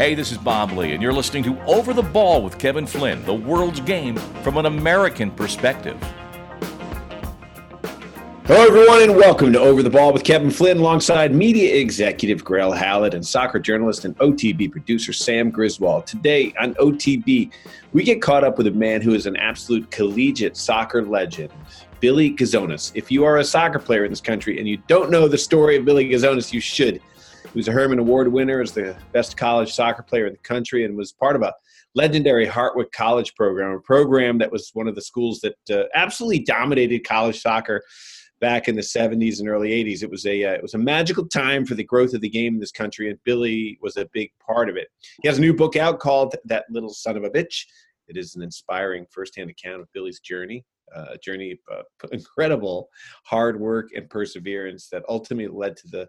Hey, this is Bob Lee, and you're listening to Over the Ball with Kevin Flynn, the world's game from an American perspective. Hello, everyone, and welcome to Over the Ball with Kevin Flynn alongside media executive Grayle Howlett and soccer journalist and OTB producer Sam Griswold. Today on OTB, we get caught up with a man who is an absolute collegiate soccer legend, Billy Gazonas. If you are a soccer player in this country and you don't know the story of Billy Gazonas, you should. Was a Hermann Award winner as the best college soccer player in the country and was part of a legendary Hartwick College program, a program that was one of the schools that uh, absolutely dominated college soccer back in the 70s and early 80s. It was a uh, it was a magical time for the growth of the game in this country, and Billy was a big part of it. He has a new book out called "That Little Son of a Bitch." It is an inspiring firsthand account of Billy's journey, uh, journey of uh, incredible hard work and perseverance that ultimately led to the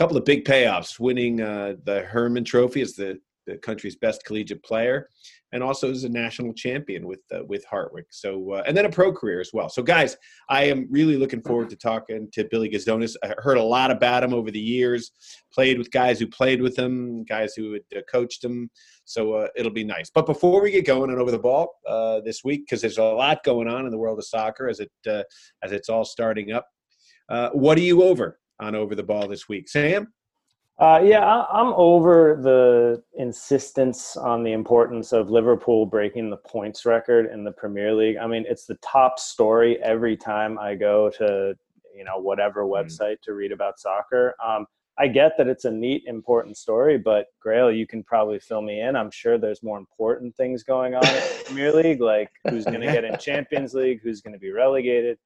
couple of big payoffs, winning uh, the Hermann Trophy as the, the country's best collegiate player, and also as a national champion with uh, with Hartwick. So, uh, and then a pro career as well. So, guys, I am really looking forward to talking to Billy Gazonas. I heard a lot about him over the years. Played with guys who played with him, guys who had uh, coached him. So uh, it'll be nice. But before we get going and over the ball uh, this week, because there's a lot going on in the world of soccer as it as it's all starting up. what are you over? On over the ball this week. Sam? Uh, yeah, I'm over the insistence on the importance of Liverpool breaking the points record in the Premier League. I mean, it's the top story every time I go to you know whatever mm-hmm. website mm. to read about soccer. Um, I get that it's a neat, important story, but Grayle, you can probably fill me in. I'm sure there's more important things going on in the Premier League, like who's going to get in Champions League, who's going to be relegated.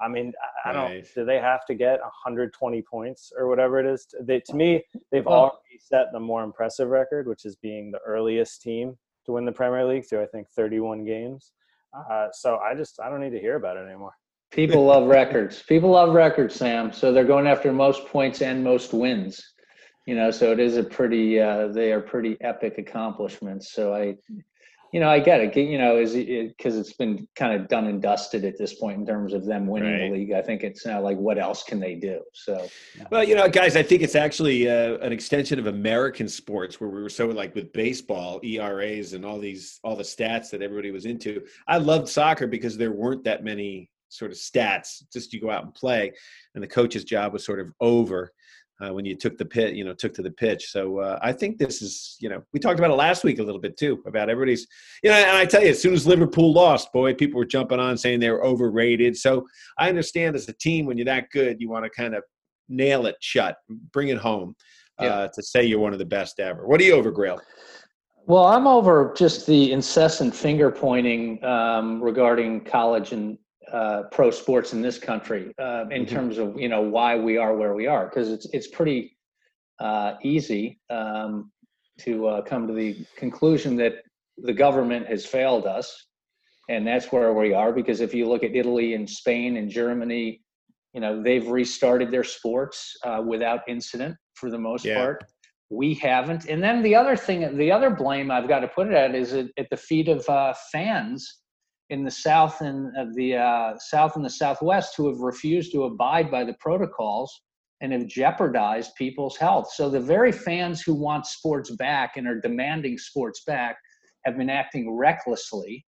I mean, I don't. Right. Do they have to get 120 points or whatever it is? They, to me, they've well, already set the more impressive record, which is being the earliest team to win the Premier League through I think 31 games. Uh, so I just I don't need to hear about it anymore. People love records. People love records, Sam. So they're going after most points and most wins. You know, so it is a pretty. Uh, they are pretty epic accomplishments. So I, you know, I get it. You know, is because it, has been kind of done and dusted at this point in terms of them winning right. the league. I think it's now like, what else can they do? So, well, you know, guys, I think it's actually uh, an extension of American sports where we were so like with baseball, ERAs, and all these all the stats that everybody was into. I loved soccer because there weren't that many sort of stats. Just you go out and play, and the coach's job was sort of over uh, when you took the pit, you know, took to the pitch. So uh, I think this is, you know, we talked about it last week a little bit too about everybody's, you know, and I tell you, as soon as Liverpool lost, boy, people were jumping on saying they were overrated. So I understand as a team, when you're that good, you want to kind of nail it shut, bring it home uh, yeah. to say you're one of the best ever. What are you over, Grayle? Well, I'm over just the incessant finger pointing um, regarding college and uh, pro sports in this country uh, in mm-hmm. terms of you know why we are where we are because it's it's pretty uh, easy um, to uh, come to the conclusion that the government has failed us and that's where we are because if you look at Italy and Spain and Germany you know they've restarted their sports uh, without incident for the most yeah. part we haven't and then the other thing the other blame I've got to put it at is at, at the feet of uh, fans in the south and uh, the uh, south and the southwest who have refused to abide by the protocols and have jeopardized people's health. So the very fans who want sports back and are demanding sports back have been acting recklessly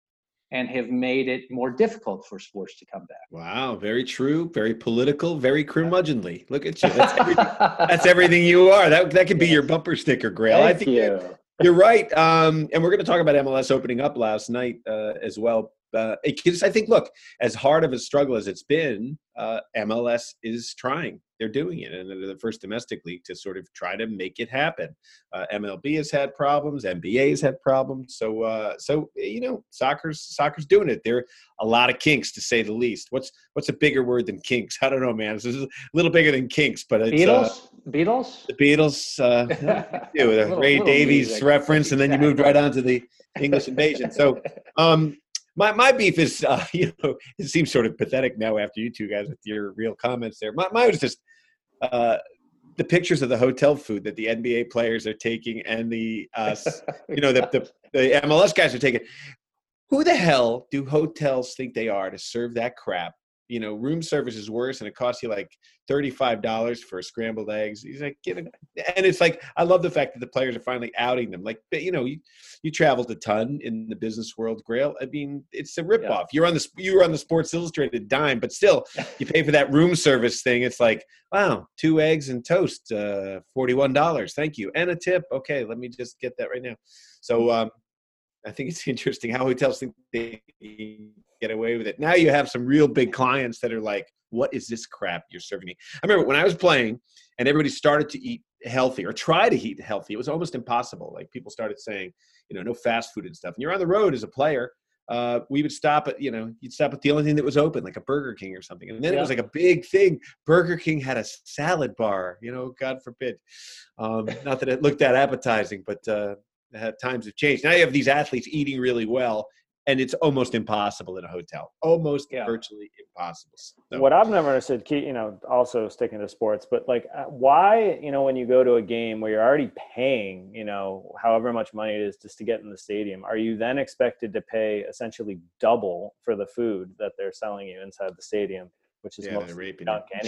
and have made it more difficult for sports to come back. Wow, very true, very political, very curmudgeonly. Look at you. That's everything, that's everything you are. That that could be your bumper sticker, Grayle. Thank I think you. You're, you're right. Um, and we're going to talk about MLS opening up last night uh, as well uh, it I think, look, as hard of a struggle as it's been, uh, MLS is trying. They're doing it, and they're the first domestic league to sort of try to make it happen. Uh, MLB has had problems, NBA has had problems. So, uh, so you know, soccer's soccer's doing it. There are a lot of kinks, to say the least. What's what's a bigger word than kinks? I don't know, man. This is a little bigger than kinks, but it's uh, Beatles. Beatles. The Beatles. Uh, yeah, with a little, Ray Davies music. reference, and then you moved right on to the English invasion. So, um, my my beef is uh, you know it seems sort of pathetic now after you two guys with your real comments there. My mine was just uh, the pictures of the hotel food that the NBA players are taking and the uh, you know the, the the MLS guys are taking. Who the hell do hotels think they are to serve that crap? You know, room service is worse, and it costs you like thirty-five dollars for scrambled eggs. He's like, get it, and it's like, I love the fact that the players are finally outing them. Like, you know, you you traveled a ton in the business world, Grayle. I mean, it's a ripoff. Yeah. You're on the you were on the Sports Illustrated dime, but still, you pay for that room service thing. It's like, wow, two eggs and toast, uh, forty-one dollars. Thank you, and a tip. Okay, let me just get that right now. So. Um, I think it's interesting how hotels think they get away with it. Now you have some real big clients that are like, "What is this crap you're serving me?" I remember when I was playing, and everybody started to eat healthy or try to eat healthy. It was almost impossible. Like people started saying, you know, no fast food and stuff. And you're on the road as a player. Uh, we would stop at, you know, you'd stop at the only thing that was open, like a Burger King or something. And then yeah. it was like a big thing. Burger King had a salad bar, you know, God forbid. Um, not that it looked that appetizing, but uh, uh, times have changed. Now you have these athletes eating really well, and it's almost impossible in a hotel. Almost yeah. virtually impossible. So. What I've never understood, Keith, you know, also sticking to sports, but like uh, why, you know, when you go to a game where you're already paying, you know, however much money it is just to get in the stadium, are you then expected to pay essentially double for the food that they're selling you inside the stadium? Which is yeah, mostly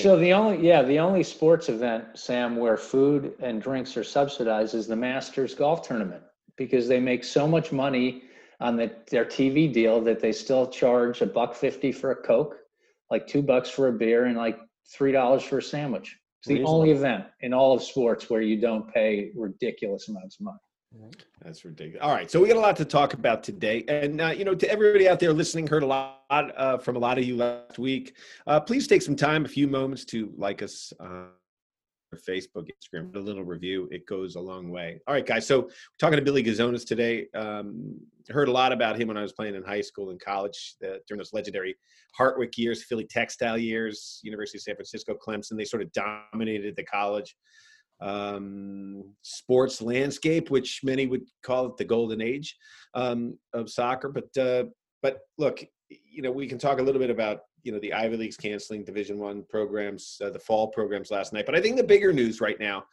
So the only yeah the only sports event Sam where food and drinks are subsidized is the Masters golf tournament because they make so much money on the, their TV deal that they still charge a buck fifty for a Coke, like two bucks for a beer, and like three dollars for a sandwich. It's the only event in all of sports where you don't pay ridiculous amounts of money. That's ridiculous. All right, so we got a lot to talk about today, and uh, you know, to everybody out there listening, heard a lot uh, from a lot of you last week. Uh, please take some time, a few moments, to like us uh, Facebook, Instagram, a little review. It goes a long way. All right, guys. So talking to Billy Gazonas today. Um, heard a lot about him when I was playing in high school and college uh, during those legendary Hartwick years, Philly textile years, University of San Francisco, Clemson. They sort of dominated the college um, sports landscape, which many would call it the golden age um, of soccer. But uh, but look, you know, we can talk a little bit about you know the Ivy League's canceling Division One programs, uh, the fall programs last night. But I think the bigger news right now,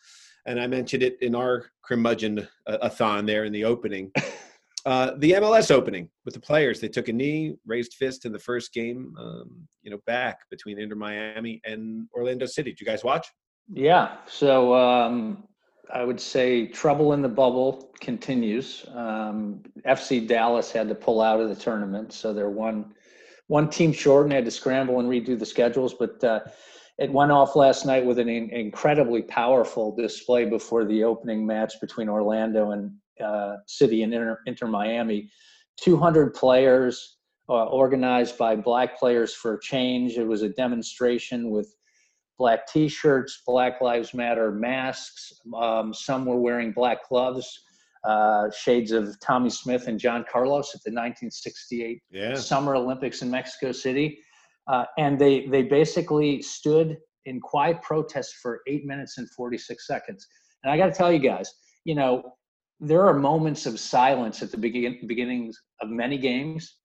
and I mentioned it in our curmudgeon uh, a thon there in the opening, uh, the MLS opening with the players. They took a knee, raised fist in the first game, um, you know, back between Inter Miami and Orlando City. Did you guys watch? Yeah. So um, I would say trouble in the bubble continues. Um, FC Dallas had to pull out of the tournament, so they're one one team short and had to scramble and redo the schedules. But uh, it went off last night with an in- incredibly powerful display before the opening match between Orlando and uh, City and Inter, Inter Miami. 200 players uh, organized by Black Players for Change. It was a demonstration with black T-shirts, Black Lives Matter masks. Um, some were wearing black gloves uh, shades of Tommie Smith and John Carlos at the 1968 yeah. Summer Olympics in Mexico City. Uh, and they, they basically stood in quiet protest for eight minutes and 46 seconds. And I got to tell you guys, you know, there are moments of silence at the begin, beginnings of many games.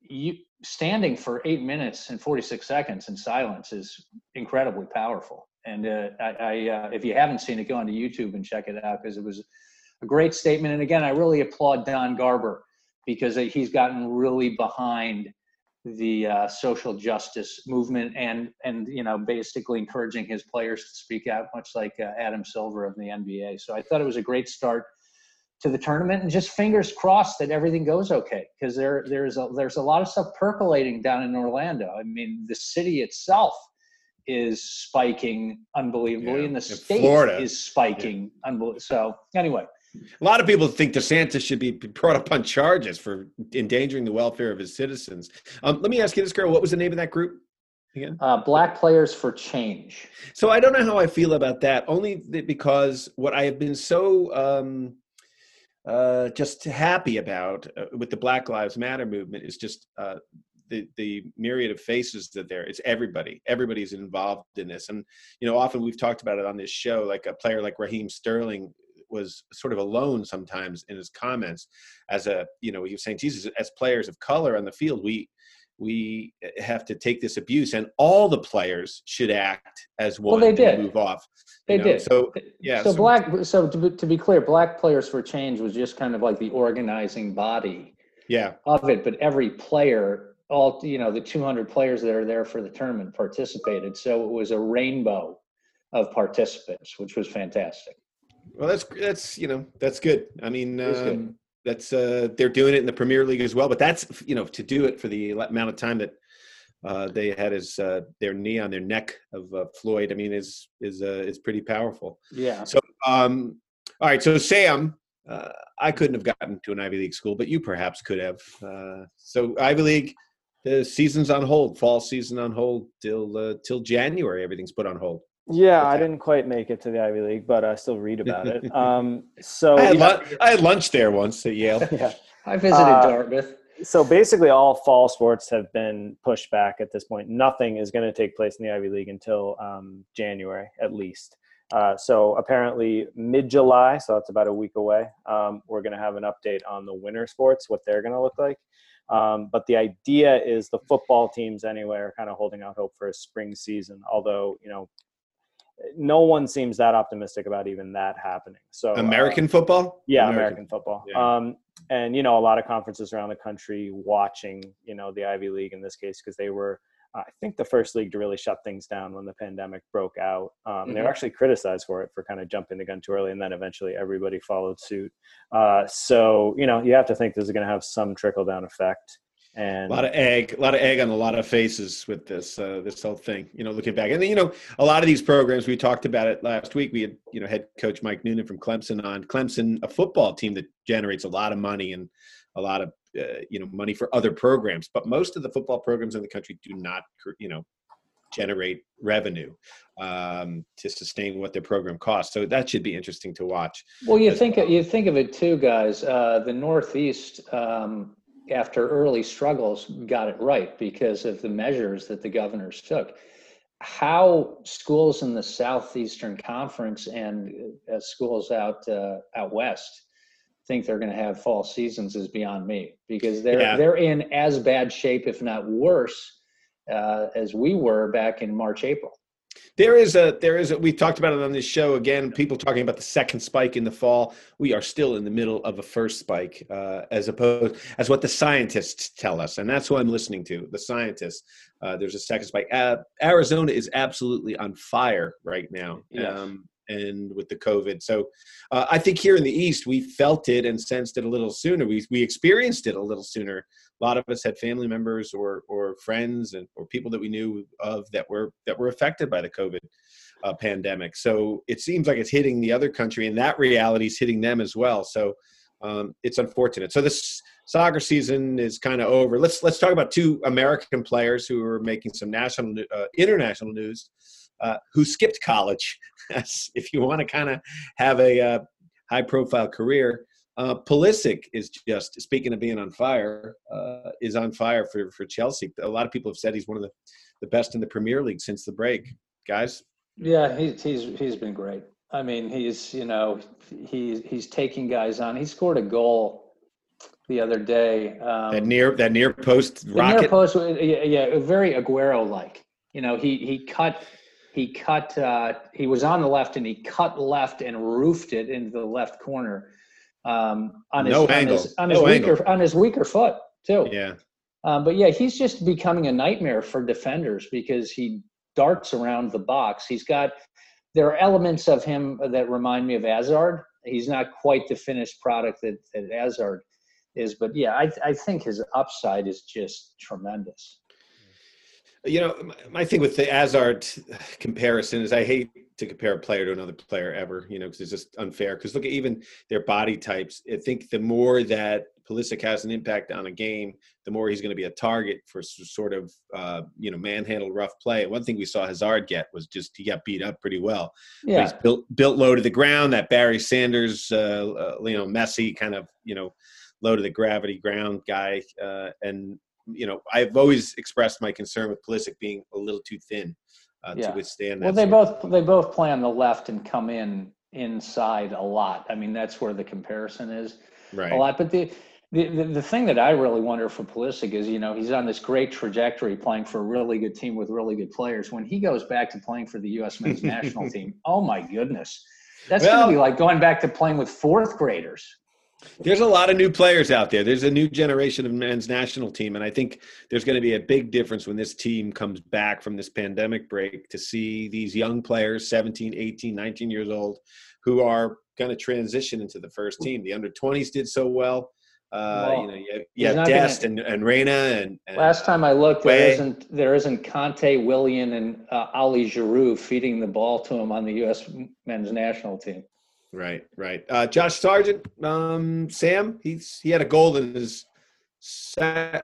You standing for eight minutes and 46 seconds in silence is incredibly powerful. And uh, I, I uh, if you haven't seen it, go onto YouTube and check it out because it was a great statement. And again, I really applaud Don Garber because he's gotten really behind the uh, social justice movement and and you know basically encouraging his players to speak out, much like uh, Adam Silver of the NBA. So I thought it was a great start to the tournament, and just fingers crossed that everything goes okay because there there's a there's a lot of stuff percolating down in Orlando. I mean, the city itself is spiking unbelievably, yeah. and the state Florida. is spiking yeah. unbelievably. So anyway, a lot of people think DeSantis should be brought up on charges for endangering the welfare of his citizens. Um, let me ask you this, girl. What was the name of that group again? Uh, Black Players for Change. So I don't know how I feel about that, only because what I have been so um, uh, just happy about uh, with the Black Lives Matter movement is just uh, the the myriad of faces that there it's everybody everybody's involved in this and you know often we've talked about it on this show like a player like raheem sterling was sort of alone sometimes in his comments as a you know he was saying jesus as players of color on the field we we eh, eh, have to take this abuse and all the players should act as one well, they did. move off they know? did so yeah so, so black so to be, to be clear black players for change was just kind of like the organizing body yeah of it but every player all you know the 200 players that are there for the tournament participated so it was a rainbow of participants which was fantastic well that's that's you know that's good i mean um, good. that's uh they're doing it in the premier league as well but that's you know to do it for the amount of time that uh, they had his uh, their knee on their neck of uh, Floyd. I mean, is is uh, is pretty powerful. Yeah. So, um, all right. So, Sam, uh, I couldn't have gotten to an Ivy League school, but you perhaps could have. Uh, so, Ivy League, the season's on hold. Fall season on hold till uh, till January. Everything's put on hold. Yeah, I didn't quite make it to the Ivy League, but I still read about it. Um, so I had, yeah, lun- I had lunch there once at Yale. yeah. I visited Uh, Dartmouth. So basically, all fall sports have been pushed back at this point. Nothing is going to take place in the Ivy League until um, January, at least. Uh, so apparently, mid-July, so that's about a week away. Um, we're going to have an update on the winter sports, what they're going to look like. Um, but the idea is the football teams, anyway, are kind of holding out hope for a spring season. Although, you know, no one seems that optimistic about even that happening. So uh, American football. yeah, American, football. Yeah. Um, and you know, a lot of conferences around the country watching, you know, the Ivy League in this case because they were, uh, I think, the first league to really shut things down when the pandemic broke out. Um, They were Mhm. actually criticized for it for kind of jumping the gun too early, and then eventually everybody followed suit. Uh, so you know, you have to think this is going to have some trickle down effect. And A lot of egg, a lot of egg on a lot of faces with this uh, this whole thing. You know, looking back, and then, you know, a lot of these programs we talked about it last week. We had you know head coach Mike Noonan from Clemson on Clemson, a football team that generates a lot of money and a lot of uh, you know money for other programs. But most of the football programs in the country do not, you know, generate revenue um, to sustain what their program costs. So that should be interesting to watch. Well, you as think you think of it too, guys. Uh, the Northeast, um, after early struggles, got it right because of the measures that the governors took. How schools in the Southeastern Conference and uh, schools out uh, out west think they're going to have fall seasons is beyond me because they're Yeah. they're in as bad shape, if not worse, uh, as we were back in March, April. There is a there is a we talked about it on this show again. People talking about the second spike in the fall. We are still in the middle of a first spike, uh, as opposed as what the scientists tell us, and that's what I'm listening to. The scientists. Uh, there's a second spike. Uh, Arizona is absolutely on fire right now, Yes. um, and with the COVID. So uh, I think here in the East we felt it and sensed it a little sooner. We we experienced it a little sooner a lot of us had family members or or friends and or people that we knew of that were that were affected by the COVID uh, pandemic. So it seems like it's hitting the other country, and that reality is hitting them as well. So um, it's unfortunate. So this soccer season is kind of over. Let's let's talk about two American players who are making some national uh, international news. Uh, who skipped college? if you want to kind of have a uh, high profile career, uh, Pulisic is just speaking of being on fire. Uh, is on fire for for Chelsea. A lot of people have said he's one of the the best in the Premier League since the break. Guys, Yeah, he's he's he's been great. I mean, he's you know he's he's taking guys on. He scored a goal the other day. Um, that near that near post rocket. near post, yeah, yeah, very Aguero like. You know, he he cut he cut uh, he was on the left and he cut left and roofed it into the left corner um, on his No on angle. his, on his No weaker angle. on his weaker foot too. yeah, Um, but yeah, he's just becoming a nightmare for defenders because he darts around the box. He's got there are elements of him that remind me of Hazard. He's not quite the finished product that, that Hazard is, but yeah, I, I think his upside is just tremendous. You know, my, thing with the Hazard comparison is I hate to compare a player to another player ever. You know, because it's just unfair. Because look at even their body types. I think the more that Pulisic has an impact on a game, the more he's going to be a target for sort of uh, you know manhandled rough play. One thing we saw Hazard get was just he got beat up pretty well. But Yeah, he's built built low to the ground. That Barry Sanders, uh, uh, you know, messy kind of you know low to the gravity ground guy. Uh, and you know, I've always expressed my concern with Pulisic being a little too thin uh, Yeah. to withstand that. well, they of- both they both play on the left and come in inside a lot. I mean, that's where the comparison is. right. a lot. But the, the the the thing that I really wonder for Pulisic is, you know, he's on this great trajectory playing for a really good team with really good players. When he goes back to playing for the U.S. men's national team, oh my goodness, that's Well- going to be like going back to playing with fourth graders. There's a lot of new players out there. There's a new generation of men's national team, and I think there's going to be a big difference when this team comes back from this pandemic break to see these young players, 17, 18, 19 years old, who are going to transition into the first team. The under 20s did so well. Uh, well, you know, you have, you have Dest gonna, and, and Reyna and, and, last time I looked, there isn't there isn't Kanté, Willian, and uh, Ali Giroud feeding the ball to him on the U.S. men's national team. Right, right. Uh, Josh Sargent, um, Sam, he's he had a goal in his uh,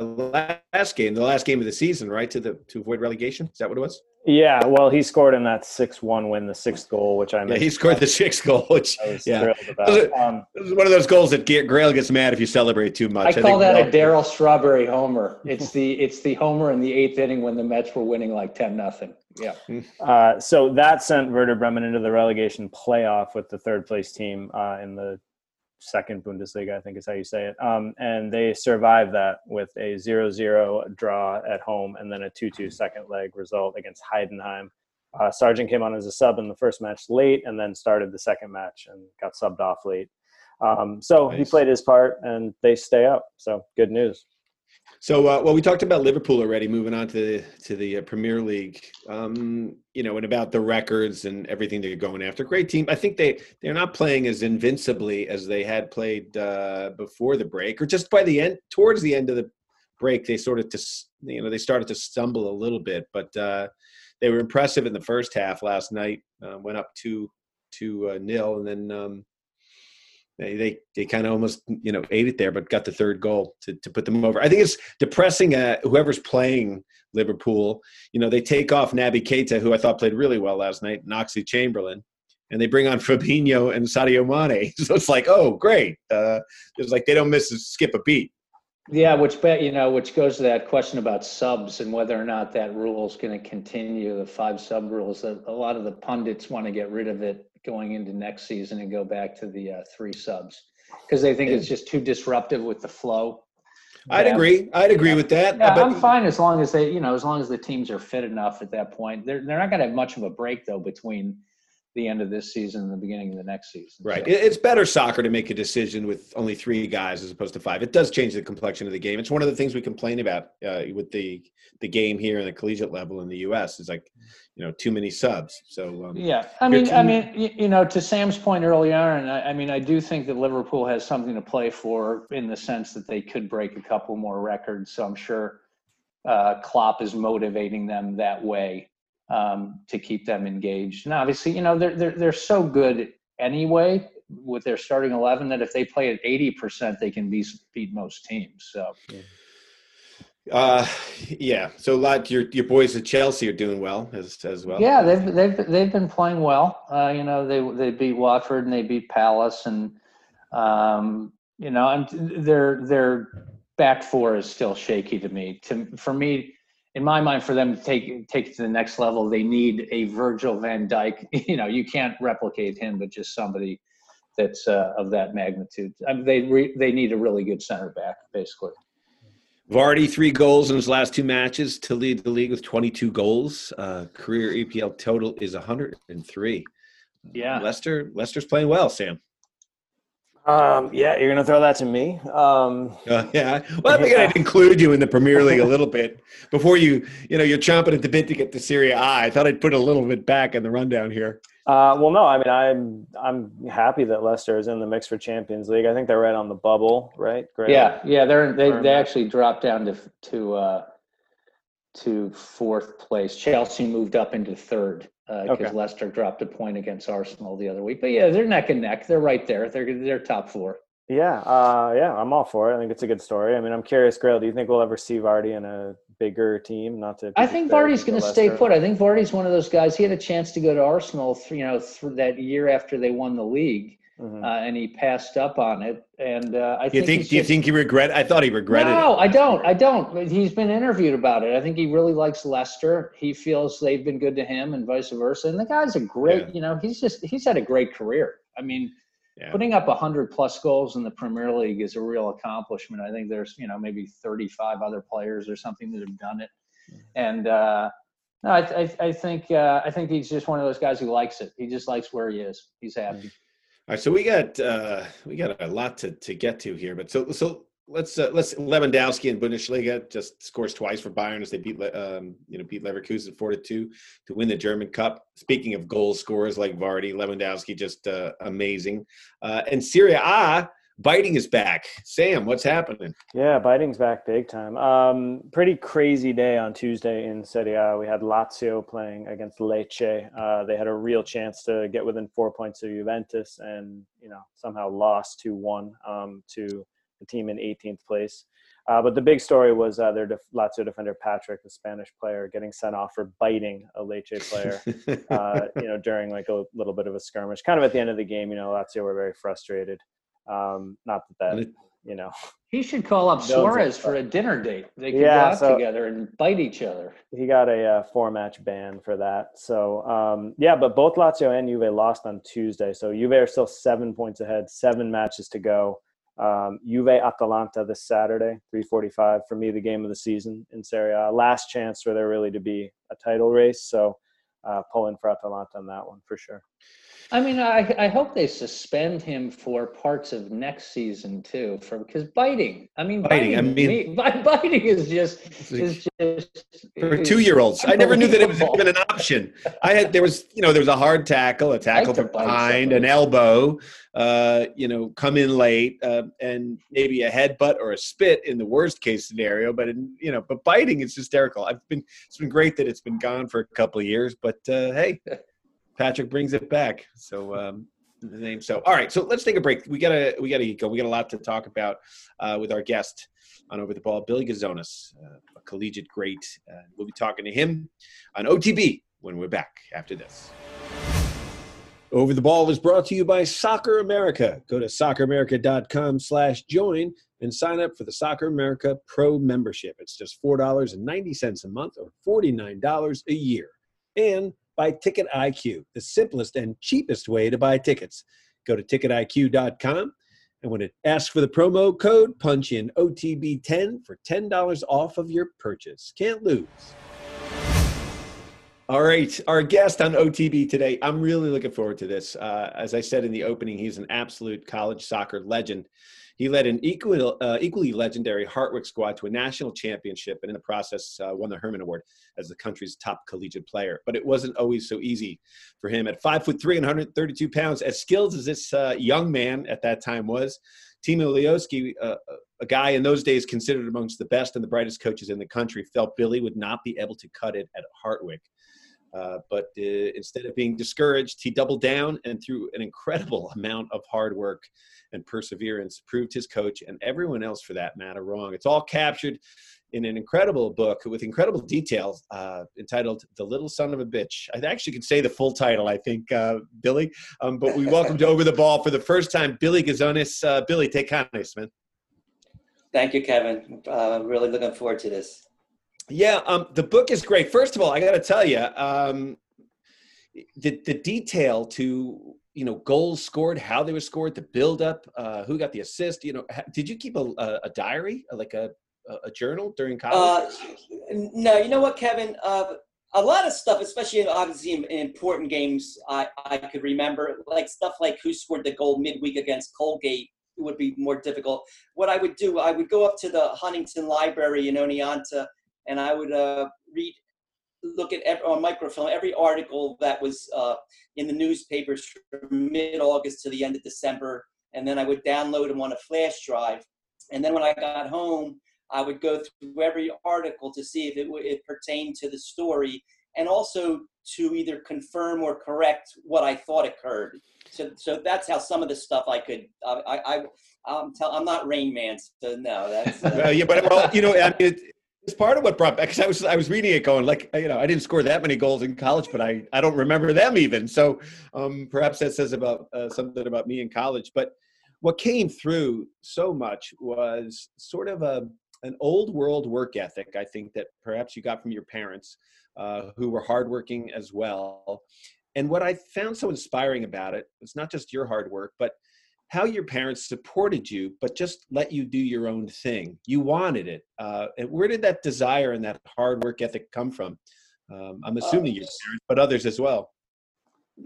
last game, the last game of the season, right? To the to avoid relegation. Is that what it was? Yeah, well, he scored in that six-one win, the sixth goal, which I yeah, he scored the sixth goal, which I was yeah. thrilled about. It was, um, it was one of those goals that Grayle gets mad if you celebrate too much. I, I call that a Darryl Strawberry homer. It's the it's the homer in the eighth inning when the Mets were winning like ten nothing. Yeah. Uh, so that sent Werder Bremen into the relegation playoff with the third place team uh, in the second Bundesliga, I think is how you say it. Um, and they survived that with a 0 0 draw at home and then a 2 2 second leg result against Heidenheim. Uh, Sargent came on as a sub in the first match late and then started the second match and got subbed off late. Um, so nice. he played his part and they stay up. So good news. So, uh, well, we talked about Liverpool already. Moving on to the, to the uh, Premier League, um, you know, and about the records and everything they're going after. Great team. I think they they're not playing as invincibly as they had played uh, before the break, or just by the end, towards the end of the break, they sort of to you know they started to stumble a little bit, but uh, they were impressive in the first half last night. Uh, went up two two uh, nil, and then. Um, they they, they kind of almost you know ate it there, but got the third goal to, to put them over. I think it's depressing. Uh, whoever's playing Liverpool, you know, they take off Naby Keita, who I thought played really well last night, and Chamberlain, and they bring on Fabinho and Sadio Mane. So it's like, oh, great! Uh, it's like they don't miss a, skip a beat. Yeah, which bet you know, which goes to that question about subs and whether or not that rule is going to continue. The five sub rules. A lot of the pundits want to get rid of it going into next season and go back to the uh, three subs because they think it's just too disruptive with the flow. I'd yeah. agree. I'd agree with that. Yeah, but, I'm fine as long as they, you know, as long as the teams are fit enough at that point. They're they're not going to have much of a break though between the end of this season and the beginning of the next season. Right. So. It's better soccer to make a decision with only three guys as opposed to five. It does change the complexion of the game. It's one of the things we complain about uh, with the the game here in the collegiate level in the U.S. is like, you know, too many subs. So um, yeah, I mean, I mean, you know, to Sam's point earlier, and I, I mean, I do think that Liverpool has something to play for in the sense that they could break a couple more records. So I'm sure uh, Klopp is motivating them that way um, to keep them engaged. And obviously, you know, they're, they're, they're so good anyway with their starting 11 that if they play at 80%, they can beat, beat most teams. So, uh, yeah. So a lot, your, your boys at Chelsea are doing well as, as well. Yeah. They've, they've, they've been playing well. Uh, you know, they, they beat Watford and they beat Palace and, um, you know, and their, their back four is still shaky to me. To, for me, in my mind, for them to take take it to the next level, they need a Virgil Van Dijk. You know, you can't replicate him, but just somebody that's uh, of that magnitude. I mean, they re- they need a really good center back, basically. Vardy three goals in his last two matches to lead the league with 22 goals. Uh, career EPL total is 103. Yeah, Leicester Leicester's playing well, Sam. Um, yeah, you're gonna throw that to me. Um, uh, yeah, well, I think I'd include you in the Premier League a little bit before you, you know, you're chomping at the bit to get to Serie A. I thought I'd put a little bit back in the rundown here. Uh, well, no, I mean, I'm I'm happy that Leicester is in the mix for Champions League. I think they're right on the bubble, right? Great. Yeah, yeah, they're they they actually dropped down to to uh, to fourth place. Chelsea moved up into third because uh, okay. Leicester dropped a point against Arsenal the other week. But yeah, they're neck and neck. They're right there. They're they're top four. Yeah, uh, yeah, I'm all for it. I think it's a good story. I mean, I'm curious, Grayle. Do you think we'll ever see Vardy in a bigger team? Not to. I think Vardy's going to stay put. I think Vardy's one of those guys. He had a chance to go to Arsenal, you know, that year after they won the league mm-hmm. uh, and he passed up on it. And uh, I you think, think do you think he regret? I thought he regretted. No, it. I don't. I don't. He's been interviewed about it. I think he really likes Leicester. He feels they've been good to him, and vice versa. And the guy's a great. Yeah. You know, he's just he's had a great career. I mean. Yeah. Putting up 100 plus goals in the Premier League is a real accomplishment. I think there's, you know, maybe 35 other players or something that have done it. Mm-hmm. And uh, no, I, I, I think uh, I think he's just one of those guys who likes it. He just likes where he is. He's happy. Right, so we got uh, we got a lot to, to get to here, but so so let's uh, let's Lewandowski and Bundesliga just scores twice for Bayern as they beat um, you know beat Leverkusen four to two to win the German Cup. Speaking of goal scorers like Vardy, Lewandowski just uh, amazing. Uh, and Serie A biting is back. Sam, what's happening? Yeah, biting's back big time. Um, pretty crazy day on Tuesday in Serie A. We had Lazio playing against Lecce. Uh, they had a real chance to get within four points of Juventus, and you know somehow lost two one um, to the team in 18th place. Uh, but the big story was uh, their def- Lazio defender Patrick, the Spanish player, getting sent off for biting a Lecce player. uh, you know, during like a little bit of a skirmish, kind of at the end of the game. You know, Lazio were very frustrated. Um, not that that you know. He should call up Suarez for a dinner date. They can Yeah, go out so- together and bite each other. He got a uh, four match ban for that. So um, yeah, but both Lazio and Juve lost on Tuesday. So Juve are still seven points ahead, seven matches to go. Um, Juve Atalanta this Saturday, 3:45 for me, the game of the season in Serie A. Last chance for there really to be a title race. So uh, pulling for Atalanta on that one for sure. I mean, I, I hope they suspend him for parts of next season too, for because biting. I mean, Biting, I mean- me- biting is just is just for two year olds. I never knew that it was even an option. I had there was you know there was a hard tackle, a tackle from behind, an elbow, uh, you know, come in late, uh, and maybe a headbutt or a spit in the worst case scenario. But in, you know, but biting is hysterical. I've been it's been great that it's been gone for a couple of years, but uh, hey, Patrick brings it back. So. Um, the name. So, all right. So let's take a break. We gotta, we gotta go. We got a lot to talk about uh, with our guest on Over the Ball, Billy Gazonas, uh, a collegiate great. Uh, we'll be talking to him on OTB when we're back after this. Over the Ball is brought to you by Soccer America. Go to socceramerica.com slash join and sign up for the Soccer America Pro membership. It's just $4.90 a month or $49 a year. And by Ticket IQ, the simplest and cheapest way to buy tickets. Go to ticketiq.com and when it asks for the promo code, punch in OTB10 for $10 off of your purchase. Can't lose. All right, our guest on OTB today. I'm really looking forward to this. Uh, as I said in the opening, he's an absolute college soccer legend. He led an equal, uh, equally legendary Hartwick squad to a national championship, and in the process, uh, won the Hermann Award as the country's top collegiate player. But it wasn't always so easy for him. At five foot three and 132 pounds, as skilled as this uh, young man at that time was, Timo Liekoski, uh, a guy in those days considered amongst the best and the brightest coaches in the country, felt Billy would not be able to cut it at Hartwick. Uh, but uh, instead of being discouraged, he doubled down and through an incredible amount of hard work and perseverance, proved his coach and everyone else for that matter wrong. It's all captured in an incredible book with incredible details uh, entitled The Little Son of a Bitch. I actually could say the full title, I think, uh, Billy. Um, but we welcome to Over the Ball for the first time, Billy Gazonas. Uh, Billy, take kindness, man. Thank you, Kevin. Uh, really looking forward to this. Yeah, um, the book is great. First of all, I got to tell you, um, the the detail to you know goals scored, how they were scored, the build up, uh, who got the assist. You know, did you keep a, a, diary, like a a- a journal during college? Uh, no, you know what, Kevin? Uh, a lot of stuff, especially in, obviously in, in important games, I, I could remember, like stuff like who scored the goal midweek against Colgate would be more difficult. What I would do, I would go up to the Huntington Library in Oneonta, and I would uh, read, look at every, on microfilm every article that was uh, in the newspapers from mid-August to the end of December, and then I would download them on a flash drive. And then when I got home, I would go through every article to see if it, it pertained to the story and also to either confirm or correct what I thought occurred. So, so that's how some of the stuff I could. I, I, I I'm, tell, I'm not Rain Man, so no, that's. Uh, yeah, but well, you know, I mean, it, it's part of what brought back because I was I was reading it, going like, you know, I didn't score that many goals in college, but I I don't remember them even. So um, perhaps that says about uh, something about me in college. But what came through so much was sort of a an old world work ethic. I think that perhaps you got from your parents, uh, who were hardworking as well. And what I found so inspiring about it was not just your hard work, but how your parents supported you, but just let you do your own thing. You wanted it. Uh, and where did that desire and that hard work ethic come from? Um, I'm assuming your parents, but others as well.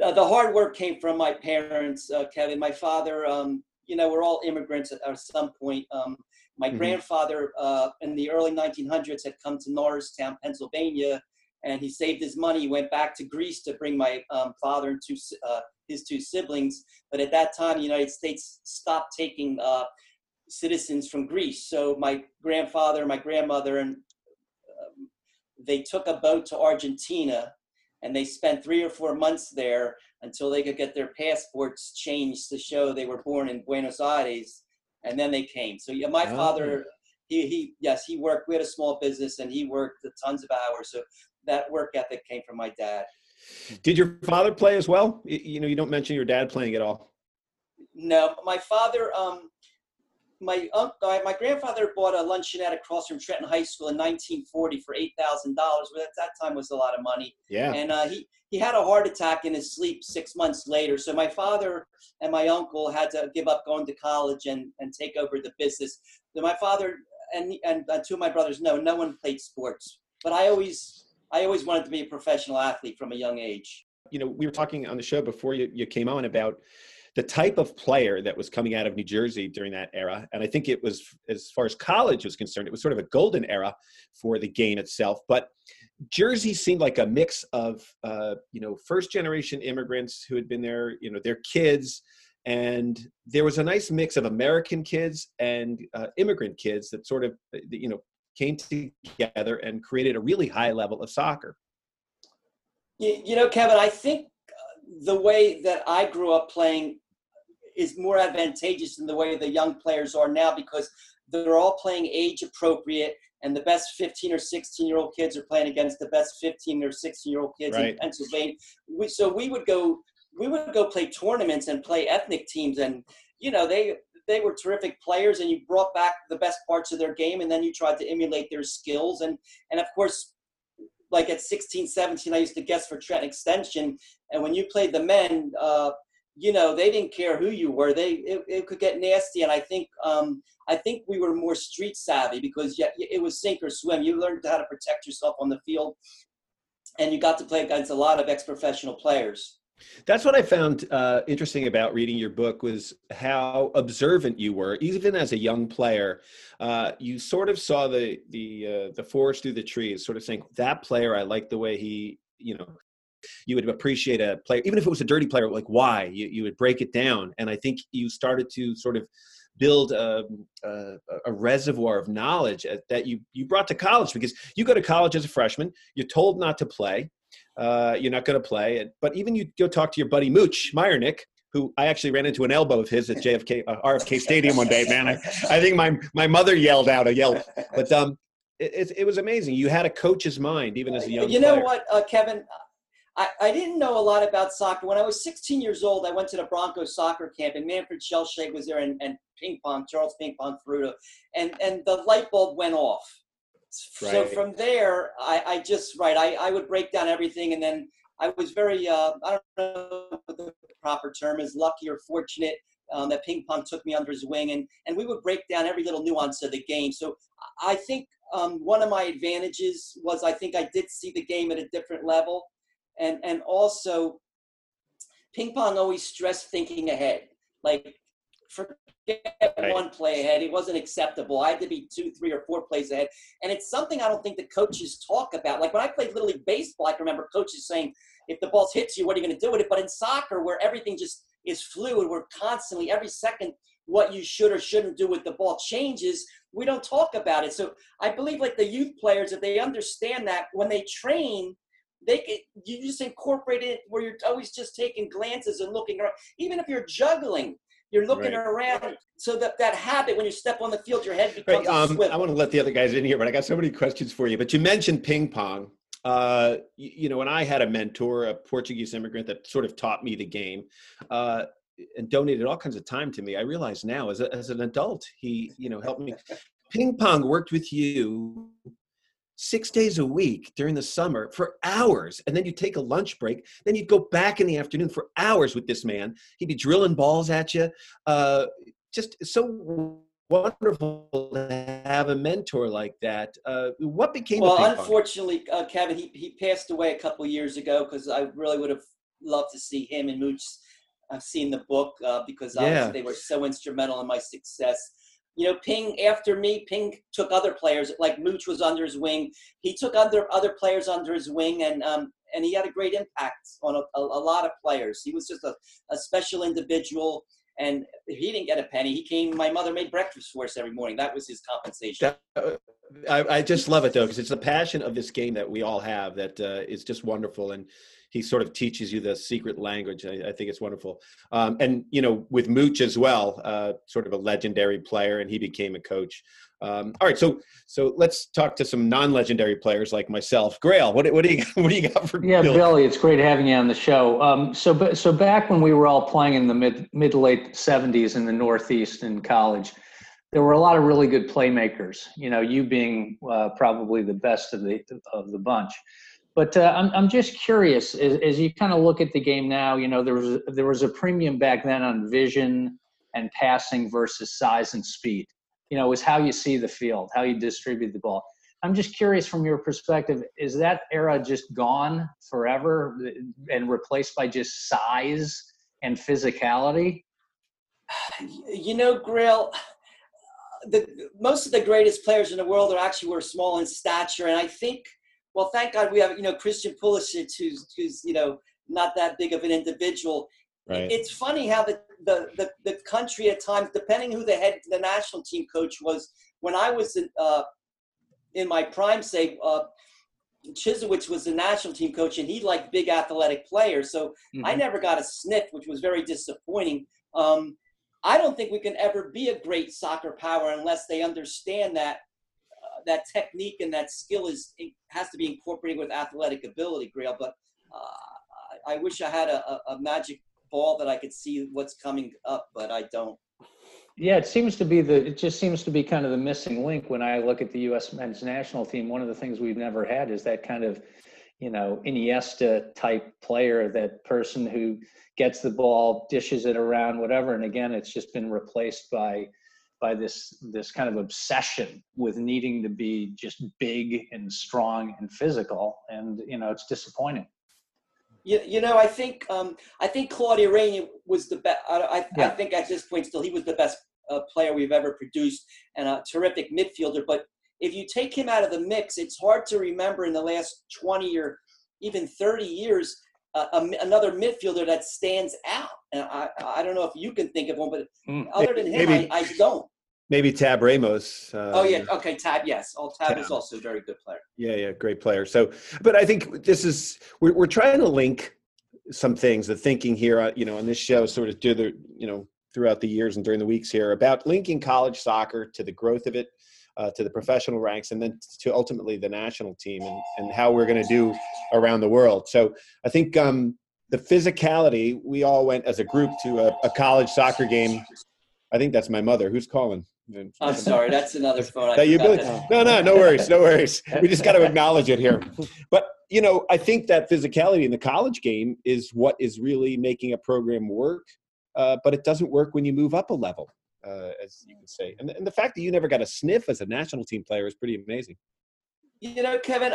uh, the hard work came from my parents, uh, Kevin. My father, um, you know, we're all immigrants at, at some point. Um, my Mhm. grandfather uh, in the early 1900s had come to Norristown, Pennsylvania, and he saved his money. He went back to Greece to bring my um, father and two, uh, his two siblings. But at that time, the United States stopped taking uh, citizens from Greece. So my grandfather, my grandmother, and um, they took a boat to Argentina, and they spent three or four months there until they could get their passports changed to show they were born in Buenos Aires, and then they came. So yeah, my Oh. father, he he yes, he worked. We had a small business, and he worked tons of hours. So that work ethic came from my dad. Did your father play as well? You know, you don't mention your dad playing at all. No, my father, um, my uncle, my grandfather bought a luncheonette across from Trenton High School in 1940 for eight thousand dollars, but at that time was a lot of money. Yeah. And uh, he he had a heart attack in his sleep six months later. So my father and my uncle had to give up going to college and and take over the business. So my father and and uh, two of my brothers, no, no one played sports, but I always I always wanted to be a professional athlete from a young age. you know, we were talking on the show before you, you came on about the type of player that was coming out of New Jersey during that era. And I think it was, as far as college was concerned, it was sort of a golden era for the game itself. But Jersey seemed like a mix of, uh, you know, first generation immigrants who had been there, you know, their kids. And there was a nice mix of American kids and uh, immigrant kids that sort of, uh, you know, came together and created a really high level of soccer. You, you know, Kevin, I think uh, the way that I grew up playing is more advantageous than the way the young players are now because they're all playing age appropriate and the best 15 or 16 year old kids are playing against the best 15 or 16 year old kids in Pennsylvania. We, so we would go we would go play tournaments and play ethnic teams and you know they they were terrific players and you brought back the best parts of their game and then you tried to emulate their skills. And and of course like at 16 17 i used to guess for trent extension. And when you played the men uh, you know they didn't care who you were. They it, it could get nasty. And i think um, i think we were more street savvy because yeah, it was sink or swim. You learned how to protect yourself on the field and you got to play against a lot of ex-professional players That's what I found uh, interesting about reading your book was how observant you were, even as a young player. Uh, you sort of saw the the uh, the forest through the trees, sort of saying that player. I like the way he, you know, you would appreciate a player, even if it was a dirty player. Like why? You you would break it down, and I think you started to sort of build a, a, a reservoir of knowledge that you you brought to college because you go to college as a freshman. You're told not to play uh, you're not going to play. But even you go talk to your buddy Mooch Myernick, who I actually ran into an elbow of his at JFK uh, RFK Stadium one day. Man, I, I think my my mother yelled out a yell. But um, it, it, it was amazing. You had a coach's mind even as a young. you know player. what uh, kevin I, I didn't know a lot about soccer when i was 16 years old i went to the broncos soccer camp and manfred Schellscheidt was there and, and ping pong charles ping pong Ferruto, and and the light bulb went off so from there I, I just right I, I would break down everything and then i was very uh, i don't know what the proper term is lucky or fortunate um, that ping pong took me under his wing and and we would break down every little nuance of the game. So i think um, one of my advantages was I think I did see the game at a different level, and and also ping pong always stressed thinking ahead. Like forget Right. one play ahead, it wasn't acceptable. I had to be two, three, or four plays ahead, and it's something I don't think the coaches talk about. Like when I played little league baseball, I can remember coaches saying, "If the ball hits you, what are you going to do with it?" But in soccer, where everything just is fluid, we're constantly every second what you should or shouldn't do with the ball changes we don't talk about it so i believe like the youth players if they understand that when they train they can, you just incorporate it where you're always just taking glances and looking around even if you're juggling you're looking Right. around so that that habit when you step on the field your head becomes Right, um. I want to let the other guys in here, but I got so many questions for you. But you mentioned ping pong. Uh, you, you know, and I had a mentor, a Portuguese immigrant, that sort of taught me the game, uh, and donated all kinds of time to me. I realize now, as, a, as an adult, he, you know, helped me. Ping pong worked with you six days a week during the summer for hours, and then you take a lunch break. Then you'd go back in the afternoon for hours with this man. He'd be drilling balls at you. Uh, just so wonderful to have a mentor like that. Uh, what became well unfortunately uh, kevin he, he passed away a couple years ago because i really would have loved to see him and Mooch. I've seen the book uh, because Yeah. they were so instrumental in my success. You know, Ping after me, Ping took other players like Mooch was under his wing. He took other other players under his wing, and um, and he had a great impact on a, a, a lot of players. He was just a, a special individual, and he didn't get a penny. He came. My mother made breakfast for us every morning. That was his compensation. That, uh, I, I just love it though because it's the passion of this game that we all have that uh, is just wonderful, and he sort of teaches you the secret language. I, I think it's wonderful, um, and you know with Mooch as well, uh, sort of a legendary player, and he became a coach. Um, all right, so so let's talk to some non-legendary players like myself. Grayle, what, what do you what do you got for Yeah, Bill? Billy, it's great having you on the show. Um, so, so back when we were all playing in the mid mid to late '70s in the Northeast in college, there were a lot of really good playmakers. You know, you being uh, probably the best of the of the bunch. But uh, I'm I'm just curious as, as you kind of look at the game now. You know, there was there was a premium back then on vision and passing versus size and speed. You know, is how you see the field, how you distribute the ball. I'm just curious from your perspective, is that era just gone forever and replaced by just size and physicality? You know, Grayle, the most of the greatest players in the world are actually were small in stature, and I think, well, thank God we have you know Christian Pulisic, who's who's you know not that big of an individual. Right. It's funny how the, the, the, the country at times, depending who the head the national team coach was, when I was in, uh, in my prime, say uh, was the national team coach, and he liked big athletic players. So I Mm-hmm. never got a sniff, which was very disappointing. Um, I don't think we can ever be a great soccer power unless they understand that that technique and that skill is has to be incorporated with athletic ability, Grayle. But uh, I wish I had a, a magic ball that I could see what's coming up, but I don't. Yeah, it seems to be the it just seems to be kind of the missing link when I look at the U.S. men's national team. One of the things we've never had is that kind of, you know, Iniesta type player, that person who gets the ball, dishes it around, whatever. And again, it's just been replaced by by this this kind of obsession with needing to be just big and strong and physical. And you know, it's disappointing. You, you know, I think um, I think Claudio Reyna was the best. I, I, I think at this point still he was the best uh, player we've ever produced and a terrific midfielder. But if you take him out of the mix, it's hard to remember in the last 20 or even 30 years uh, a, another midfielder that stands out. And I, I don't know if you can think of one, but Mm. other than him, Maybe- I, I don't. Maybe Tab Ramos. Uh, Oh yeah, okay, Tab. Yes, oh Tab is also a very good player. Yeah, yeah, great player. So, but I think this is we're we're trying to link some things, the thinking here, uh, you know, on this show, sort of do the you know throughout the years and during the weeks here about linking college soccer to the growth of it, uh, to the professional ranks, and then to ultimately the national team and and how we're going to do around the world. So, I think um, the physicality. We all went as a group to a, a college soccer game. I think that's my mother. Who's calling? I'm sorry, that's another phone. I That you, that. No, no, no worries, no worries. We just got to acknowledge it here. But you know, I think that physicality in the college game is what is really making a program work. Uh, but it doesn't work when you move up a level, uh, as you can say. And, and the fact that you never got a sniff as a national team player is pretty amazing. You know, Kevin,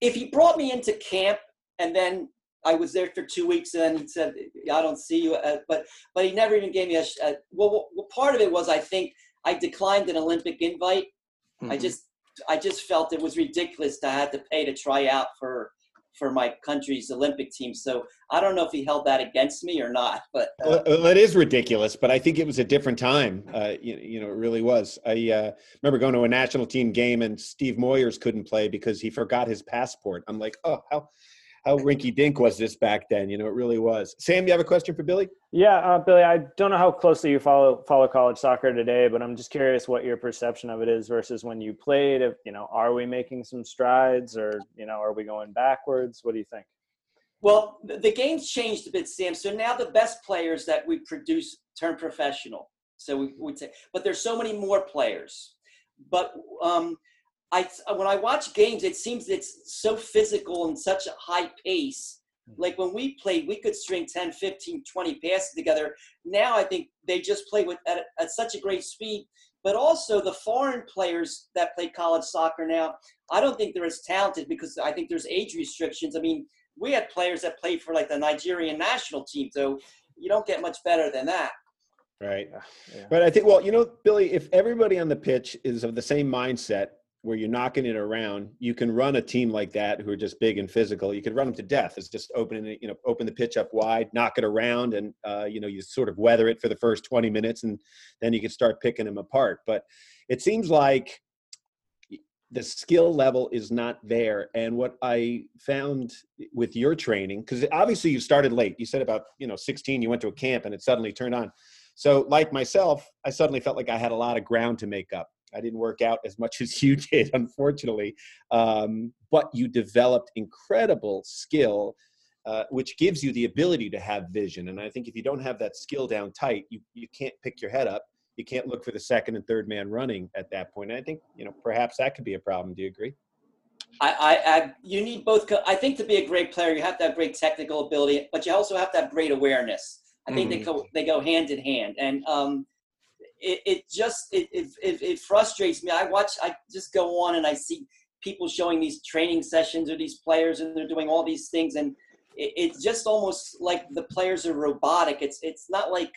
if he brought me into camp and then I was there for two weeks and then he said, "I don't see you," uh, but but he never even gave me a. sh- Uh, well, well, part of it was I think I declined an Olympic invite. I Mhm. just I just felt it was ridiculous to have to pay to try out for for my country's Olympic team. So I don't know if he held that against me or not, but uh, Well, it is ridiculous, but I think it was a different time. Uh, you, you know, it really was. I uh, remember going to a national team game and Steve Moyers couldn't play because he forgot his passport. I'm like, oh, how how rinky dink was this back then? You know, it really was. Sam, you have a question for Billy? Yeah, uh, Billy, I don't know how closely you follow follow college soccer today, but I'm just curious what your perception of it is versus when you played. If you know, are we making some strides, or you know, are we going backwards? What do you think? Well, the the game's changed a bit, Sam. So now the best players that we produce turn professional. So we would say, but there's so many more players. But um, I when I watch games, it seems it's so physical and such a high pace. Hmm. Like when we played, we could string 10, 15, 20 passes together. Now I think they just play with at, at such a great speed. But also the foreign players that play college soccer now, I don't think they're as talented because I think there's age restrictions. I mean, we had players that played for like the Nigerian national team. So you don't get much better than that. Right. Yeah. But I think, well, you know, Billy, if everybody on the pitch is of the same mindset where you're knocking it around, you can run a team like that who are just big and physical. You could run them to death. It's just opening it, you know, open the pitch up wide, knock it around, and uh, you know, you sort of weather it for the first 20 minutes, and then you can start picking them apart. But it seems like the skill level is not there. And what I found with your training, because obviously you started late. You said about you know 16, you went to a camp, and it suddenly turned on. So, like myself, I suddenly felt like I had a lot of ground to make up. I didn't work out as much as you did, unfortunately, um, but you developed incredible skill, uh, which gives you the ability to have vision. And I think if you don't have that skill down tight, you, you can't pick your head up. You can't look for the second and third man running at that point. And I think you know perhaps that could be a problem. Do you agree? I, I, I, you need both. I think to be a great player, you have to have great technical ability, but you also have to have great awareness. I think Mhm. they go they go hand in hand, and um, it, it just it, it, it, it frustrates me. I watch, I just go on and I see people showing these training sessions or these players, and they're doing all these things, and it, it's just almost like the players are robotic. It's it's not like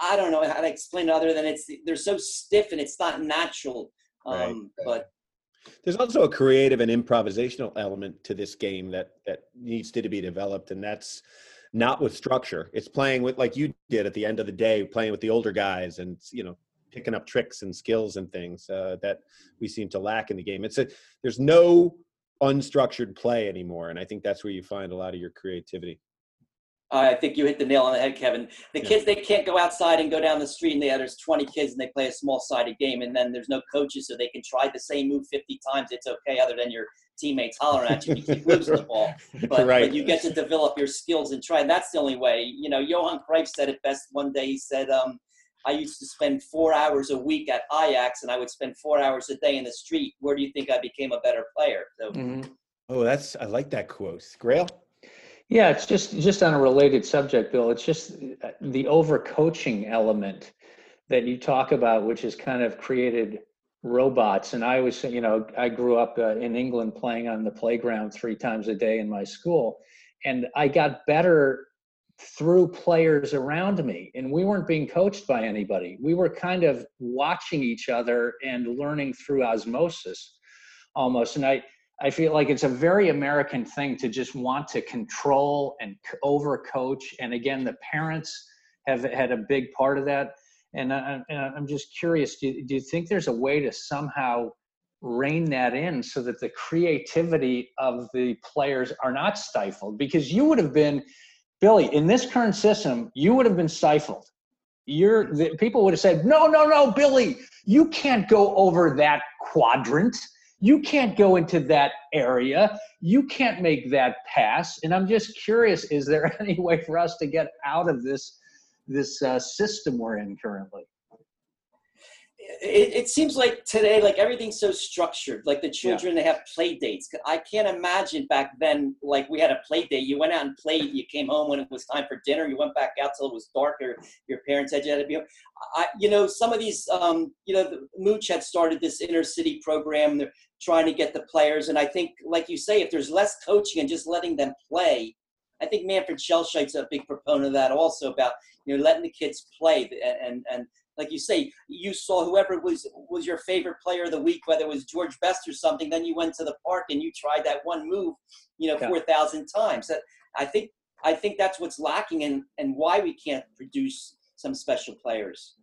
I don't know how to explain it other than it's they're so stiff and it's not natural. Right. Um, But There's also a creative and improvisational element to this game that that needs to be developed, and that's not with structure. It's playing with like you did at the end of the day, playing with the older guys, and you know, picking up tricks and skills and things uh, that we seem to lack in the game. It's a there's no unstructured play anymore, and I think that's where you find a lot of your creativity. I think you hit the nail on the head, Kevin. The Yeah. kids they can't go outside and go down the street and they, there's 20 kids and they play a small sided game and then there's no coaches so they can try the same move 50 times. It's okay, other than your teammates hollering at you. You keep losing the ball, but, right. but you get to develop your skills and try. And that's the only way. You know, Johan Cruyff said it best one day. He said, um, "I used to spend four hours a week at Ajax and I would spend four hours a day in the street. Where do you think I became a better player?" So. Mhm. Oh, that's I like that quote. Grayle. Yeah, it's just just on a related subject, Bill. It's just uh, the overcoaching element that you talk about, which has kind of created robots. And I was, you know, I grew up uh, in England playing on the playground three times a day in my school, and I got better through players around me. And we weren't being coached by anybody. We were kind of watching each other and learning through osmosis, almost. And I I feel like it's a very American thing to just want to control and overcoach. And again, the parents have had a big part of that. And, I, I'm just curious do, do you think there's a way to somehow rein that in so that the creativity of the players are not stifled? Because you would have been, Billy, in this current system, you would have been stifled. You're, the, people would have said, no, no, no, Billy, you can't go over that quadrant you can't go into that area you can't make that pass and i'm just curious is there any way for us to get out of this this uh, system we're in currently it, it seems like today, like everything's so structured. Like the children, they have play dates. I can't imagine back then, like we had a play date. You went out and played. You came home when it was time for dinner. You went back out till it was dark, or your parents had you had to be home. I, you know, some of these, um, you know, the, Mooch had started this inner city program. They're trying to get the players, and I think, like you say, if there's less coaching and just letting them play, I think Manfred Schellscheidt's a big proponent of that also about you know letting the kids play and and, and like you say, you saw whoever was was your favorite player of the week, whether it was George Best or something. Then you went to the park and you tried that one move, you know, Yeah. four thousand times. That I think I think that's what's lacking and and why we can't produce some special players.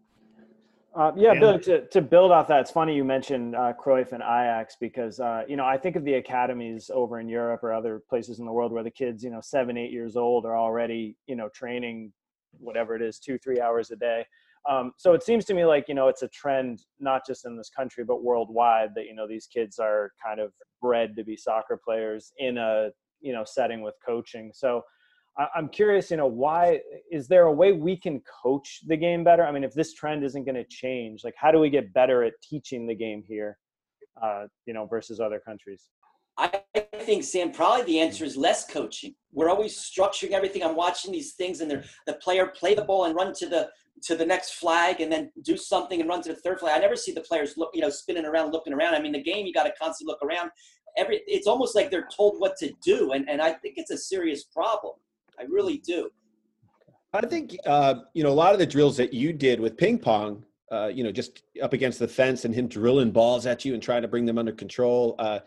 Uh, yeah. Bill, to, to build off that, it's funny you mentioned uh, Cruyff and Ajax because, uh, you know, I think of the academies over in Europe or other places in the world where the kids, you know, seven, eight years old are already, you know, training whatever it is, two, three hours a day. Um, so it seems to me like, you know, it's a trend, not just in this country, but worldwide that, you know, these kids are kind of bred to be soccer players in a, you know, setting with coaching. So, I'm curious, you know, why is there a way we can coach the game better? I mean, if this trend isn't going to change, like how do we get better at teaching the game here, uh, you know, versus other countries? I think Sam, probably the answer is less coaching. We're always structuring everything. I'm watching these things, and the player play the ball and run to the to the next flag, and then do something and run to the third flag. I never see the players look, you know, spinning around, looking around. I mean, the game you got to constantly look around. every it's almost like they're told what to do, and and I think it's a serious problem. I really do. I think uh, you know a lot of the drills that you did with ping pong. Uh, you know, just up against the fence and him drilling balls at you and trying to bring them under control. Uh,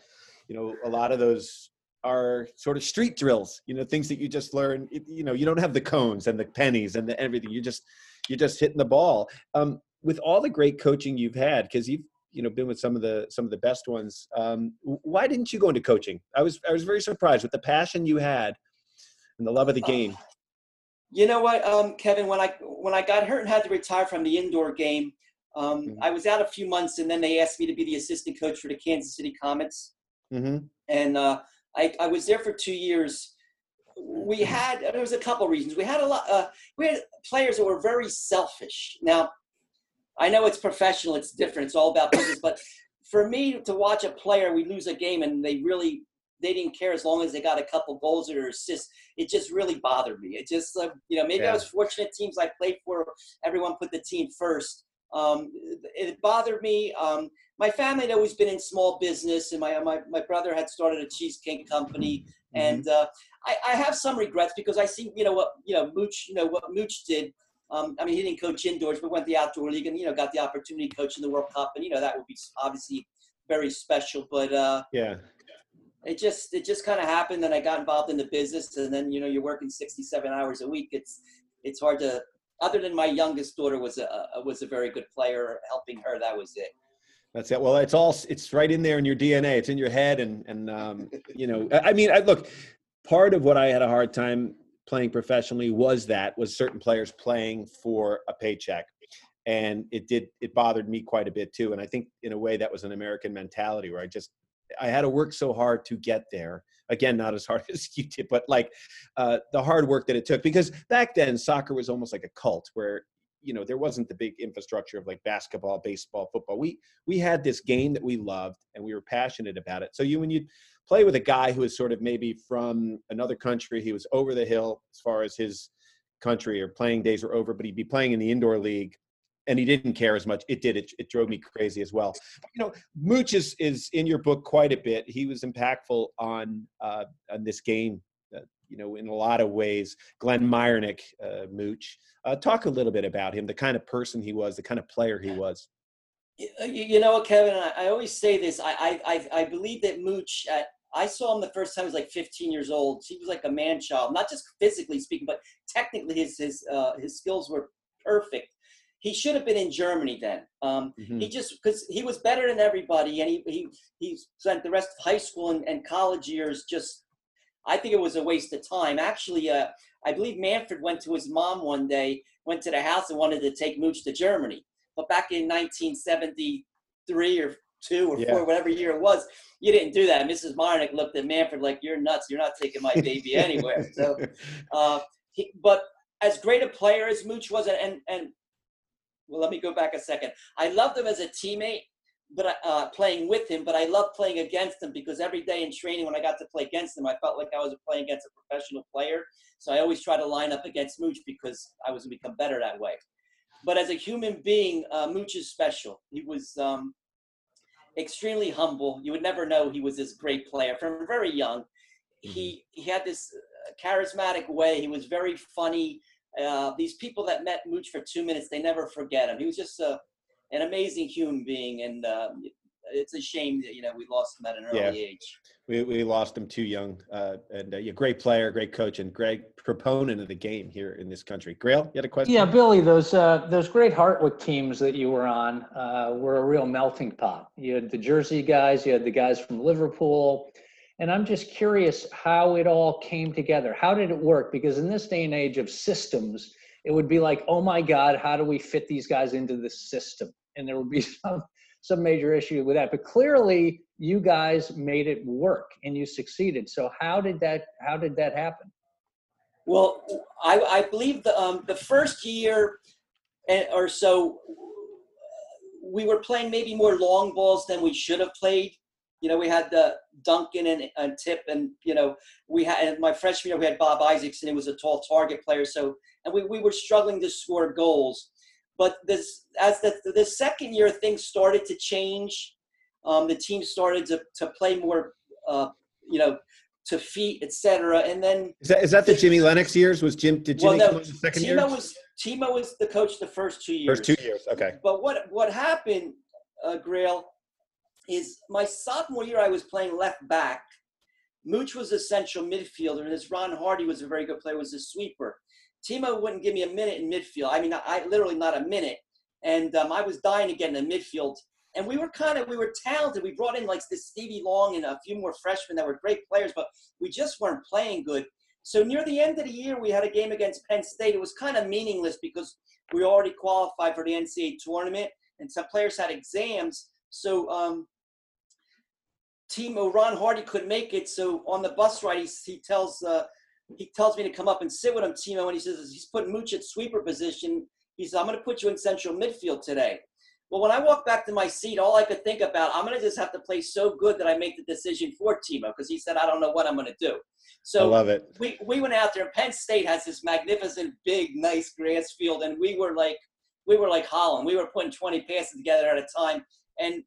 you know, a lot of those are sort of street drills. You know, things that you just learn. You know, you don't have the cones and the pennies and the everything. You just you're just hitting the ball. Um, with all the great coaching you've had, because you've you know been with some of the some of the best ones. Um, why didn't you go into coaching? I was I was very surprised with the passion you had and the love of the game. Uh, you know what, um, Kevin? When I when I got hurt and had to retire from the indoor game, um, mm-hmm. I was out a few months, and then they asked me to be the assistant coach for the Kansas City Comets. Mm-hmm. And uh, I, I was there for two years. We had there was a couple reasons. We had a lot. Uh, we had players that were very selfish. Now, I know it's professional. It's different. It's all about business. but for me to watch a player, we lose a game, and they really they didn't care as long as they got a couple goals or assists. It just really bothered me. It just, uh, you know, maybe yeah. I was fortunate. Teams I played for, everyone put the team first. Um, it bothered me. Um, my family had always been in small business, and my my, my brother had started a cheesecake company. Mm-hmm. And uh, I, I have some regrets because I see, you know, what you know, Mooch, you know, what Mooch did. Um, I mean, he didn't coach indoors, but went the outdoor league and you know got the opportunity to coach in the World Cup, and you know that would be obviously very special. But uh, yeah, it just it just kind of happened and i got involved in the business and then you know you're working 67 hours a week it's it's hard to other than my youngest daughter was a was a very good player helping her that was it. That's it. Well it's all it's right in there in your dna it's in your head and and um, you know i mean I, look part of what i had a hard time playing professionally was that was certain players playing for a paycheck and it did it bothered me quite a bit too and i think in a way that was an american mentality where i just I had to work so hard to get there. Again, not as hard as you did, but like uh, the hard work that it took. Because back then, soccer was almost like a cult where you know there wasn't the big infrastructure of like basketball baseball football we we had this game that we loved and we were passionate about it so you when you play with a guy who is sort of maybe from another country he was over the hill as far as his country or playing days were over but he'd be playing in the indoor league and he didn't care as much. It did. It, it drove me crazy as well. You know, Mooch is, is in your book quite a bit. He was impactful on uh, on this game. Uh, you know, in a lot of ways, Glenn Myernick, uh, Mooch. Uh, talk a little bit about him, the kind of person he was, the kind of player he was. You know what, Kevin? I, I always say this. I, I I believe that Mooch. At, I saw him the first time he was like 15 years old. He was like a man child, not just physically speaking, but technically his his uh, his skills were perfect he should have been in Germany then. Um, mm-hmm. He just because he was better than everybody, and he he he spent the rest of high school and, and college years just. I think it was a waste of time. Actually, uh, I believe Manfred went to his mom one day, went to the house and wanted to take Mooch to Germany. But back in 1973 or two or yeah. four, whatever year it was, you didn't do that. Mrs. Myernick looked at Manfred like, "You're nuts. You're not taking my baby anywhere." So, uh, he, but as great a player as Mooch was, and and well, let me go back a second. I loved him as a teammate, but uh, playing with him, but I loved playing against him because every day in training, when I got to play against him, I felt like I was playing against a professional player. So I always try to line up against Mooch because I was going to become better that way. But as a human being, uh, Mooch is special. He was um, extremely humble. You would never know he was this great player from very young. He he had this uh, charismatic way. He was very funny. Uh, these people that met Mooch for two minutes, they never forget him. He was just a, an amazing human being, and uh, it's a shame that you know we lost him at an early yeah. age. We, we lost him too young, uh, and uh, yeah, great player, great coach, and great proponent of the game here in this country. Grayle, you had a question? Yeah, Billy, those uh, those great Hartwick teams that you were on uh, were a real melting pot. You had the Jersey guys, you had the guys from Liverpool, and I'm just curious how it all came together. How did it work? Because in this day and age of systems, it would be like, oh my God, how do we fit these guys into the system? And there would be some some major issue with that. But clearly, you guys made it work and you succeeded. So how did that how did that happen? Well, I, I believe the um, the first year eh, or so, we were playing maybe more long balls than we should have played. You know, we had the Duncan and, and Tip, and you know, we had and my freshman year we had Bob Isaacson. He was a tall target player, so and we, we were struggling to score goals. But this as the the second year things started to change. Um, the team started to, to play more uh, you know, to feet, etc. And then is that is that the Jimmy Lennox years? Was Jim did Jimmy well, on the second Timo year? was Timo was the coach the first two years. First two years, okay. But what what happened, uh, Grayle, is my sophomore year I was playing left back. Mooch was a central midfielder, and as Ron Hardy was a very good player, was a sweeper. Timo wouldn't give me a minute in midfield. I mean, I, I literally not a minute, and um, I was dying to get in the midfield. And we were kind of we were talented. We brought in like this Stevie Long and a few more freshmen that were great players, but we just weren't playing good. So near the end of the year, we had a game against Penn State. It was kind of meaningless because we already qualified for the NCAA tournament, and some players had exams. So um, Timo Ron Hardy couldn't make it. So on the bus ride, he, he tells uh, he tells me to come up and sit with him, Timo, and he says he's putting Mooch at sweeper position. He says I'm going to put you in central midfield today. Well, when I walked back to my seat, all I could think about, I'm going to just have to play so good that I make the decision for Timo because he said, I don't know what I'm going to do. So I love it. We, we went out there. Penn State has this magnificent, big, nice grass field, and we were like, we were like Holland. We were putting 20 passes together at a time, and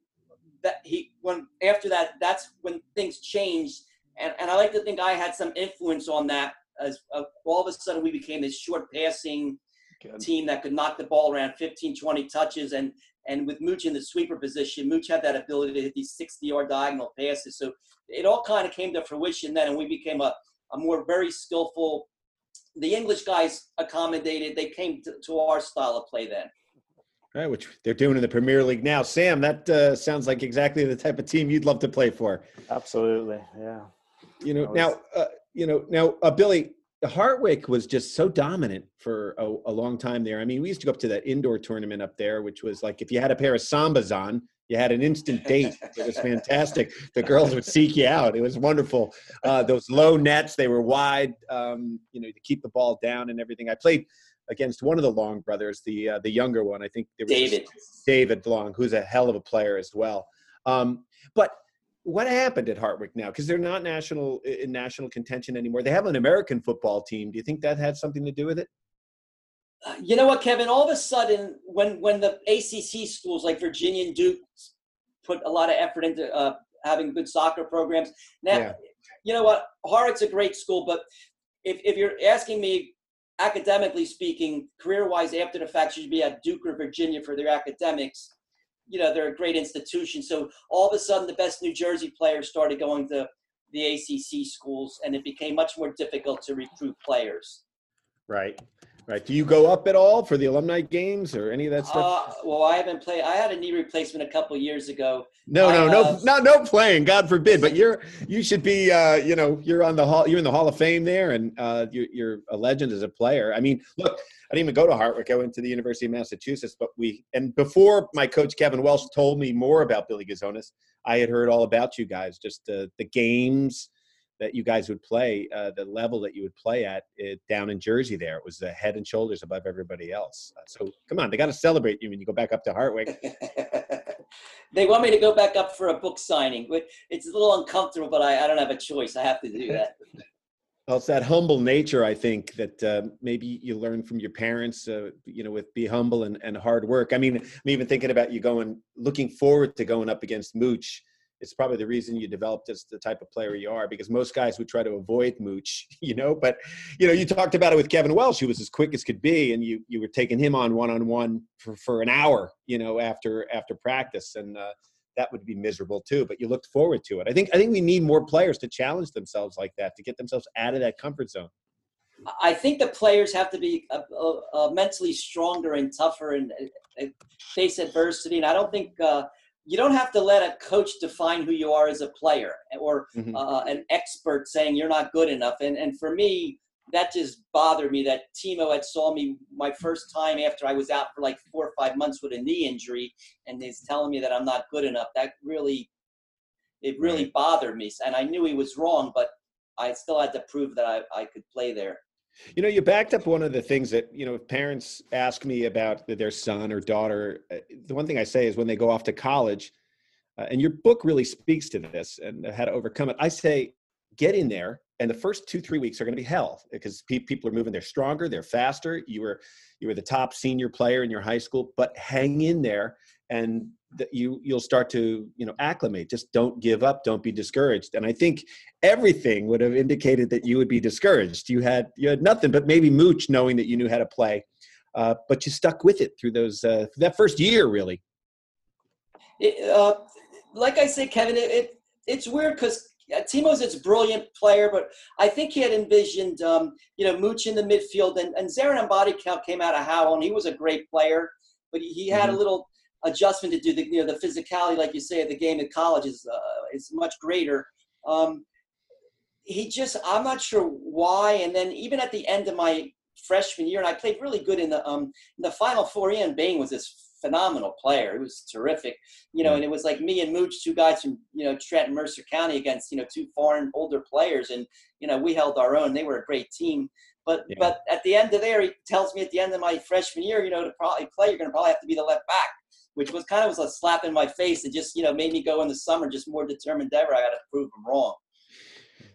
that he when after that, that's when things changed. And, and I like to think I had some influence on that. As uh, all of a sudden we became this short passing Good. team that could knock the ball around 15, 20 touches, and and with Mooch in the sweeper position, Mooch had that ability to hit these 60 yard diagonal passes. So it all kind of came to fruition then, and we became a, a more very skillful. The English guys accommodated, they came to, to our style of play then. Right, which they're doing in the Premier League now. Sam, that uh, sounds like exactly the type of team you'd love to play for. Absolutely, yeah. You know, now, uh, you know, now, uh, Billy, Hartwick was just so dominant for a, a, long time there. I mean, we used to go up to that indoor tournament up there, which was like if you had a pair of sambas on, you had an instant date. It was fantastic. The girls would seek you out. It was wonderful. Uh, those low nets, they were wide, um, you know, to keep the ball down and everything. I played against one of the Long brothers, the uh, the younger one. I think David David Long, who's a hell of a player as well. Um, but what happened at Hartwick now? Because they're not national in national contention anymore. They have an American football team. Do you think that had something to do with it? Uh, you know what, Kevin? All of a sudden, when when the ACC schools like Virginia and Duke put a lot of effort into uh, having good soccer programs, now yeah. you know what? Hartwick's a great school, but if if you're asking me academically speaking, career wise, after the fact, should be at Duke or Virginia for their academics you know they're a great institution. So all of a sudden, the best New Jersey players started going to the ACC schools, and it became much more difficult to recruit players. Right. Right. Do you go up at all for the alumni games or any of that stuff? Uh, well, I haven't played. I had a knee replacement a couple years ago. No, no, no, not no playing. God forbid. But you're you should be. Uh, you know, you're on the hall. You're in the Hall of Fame there, and uh, you're, you're a legend as a player. I mean, look, I didn't even go to Hartwick. I went to the University of Massachusetts. But we and before my coach Kevin Welsh told me more about Billy Gazonas, I had heard all about you guys, just uh, the games that you guys would play, uh, the level that you would play at it, down in Jersey. There, it was a head and shoulders above everybody else. Uh, so come on, they got to celebrate you when you go back up to Hartwick. they want me to go back up for a book signing. but It's a little uncomfortable, but I, I don't have a choice. I have to do that. Well, it's that humble nature, I think, that uh, maybe you learn from your parents, uh, you know, with be humble and, and hard work. I mean, I'm even thinking about you going, looking forward to going up against Mooch. It's probably the reason you developed as the type of player you are, because most guys would try to avoid Mooch, you know. But, you know, you talked about it with Kevin Welsh, who was as quick as could be, and you you were taking him on one on one for for an hour, you know, after after practice, and uh, that would be miserable too. But you looked forward to it. I think I think we need more players to challenge themselves like that to get themselves out of that comfort zone. I think the players have to be uh, uh, uh mentally stronger and tougher and uh, face adversity. And I don't think uh, you don't have to let a coach define who you are as a player or mm-hmm. Uh, an expert saying you're not good enough. And and for me, that just bothered me that Timo had saw me my first time after I was out for like four or five months with a knee injury and he's telling me that I'm not good enough. That really it really bothered me. And I knew he was wrong, but I still had to prove that I, I could play there. You know, you backed up one of the things that, you know, parents ask me about their son or daughter. Uh, the one thing I say is when they go off to college, uh, and your book really speaks to this and how to overcome it. I say, get in there and the first two three weeks are going to be hell because pe- people are moving they're stronger they're faster you were you were the top senior player in your high school but hang in there and that you you'll start to you know acclimate. Just don't give up. Don't be discouraged. And I think everything would have indicated that you would be discouraged. You had you had nothing but maybe mooch knowing that you knew how to play, uh, but you stuck with it through those uh, that first year really. It, uh, like I say, Kevin, it, it it's weird because Timo's a brilliant player, but I think he had envisioned, um, you know, Mooch in the midfield, and, and Zaran Bodicount came out of Howell, and he was a great player, but he, he had mm-hmm. a little adjustment to do. The you know the physicality, like you say, of the game at college is uh, is much greater. Um, he just, I'm not sure why. And then even at the end of my freshman year, and I played really good in the um in the Final Four. Ian Bain was this phenomenal player. He was terrific, you know. And it was like me and Mooch, two guys from you know Trenton Mercer County, against you know two foreign older players, and you know we held our own. They were a great team. But yeah. but at the end of there, he tells me at the end of my freshman year, you know, to probably play, you're going to probably have to be the left back, which was kind of was a slap in my face. It just you know made me go in the summer just more determined ever. I got to prove them wrong.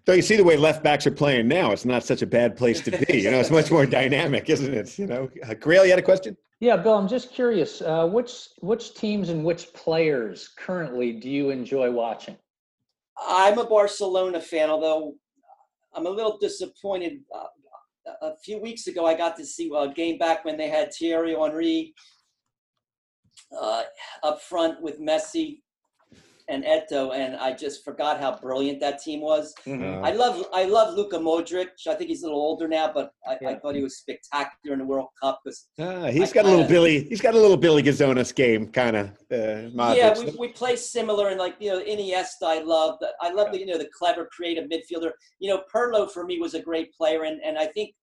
So you see the way left backs are playing now. It's not such a bad place to be. You know, it's much more dynamic, isn't it? You know, uh, Grayle, you had a question? Yeah, Bill, I'm just curious. Uh, which which teams and which players currently do you enjoy watching? I'm a Barcelona fan, although I'm a little disappointed. Uh, a few weeks ago, I got to see a game back when they had Thierry Henry uh, up front with Messi and Eto'o, and I just forgot how brilliant that team was. Mm-hmm. I love I love Luka Modric. I think he's a little older now, but I, yeah. I thought he was spectacular in the World Cup. Because ah, he's I got kinda, a little Billy. He's got a little Billy Gazonas game kind of. Uh, yeah, we, we play similar, and like you know, Iniesta, I love. I love the you know the clever, creative midfielder. You know, Pirlo for me was a great player, and and I think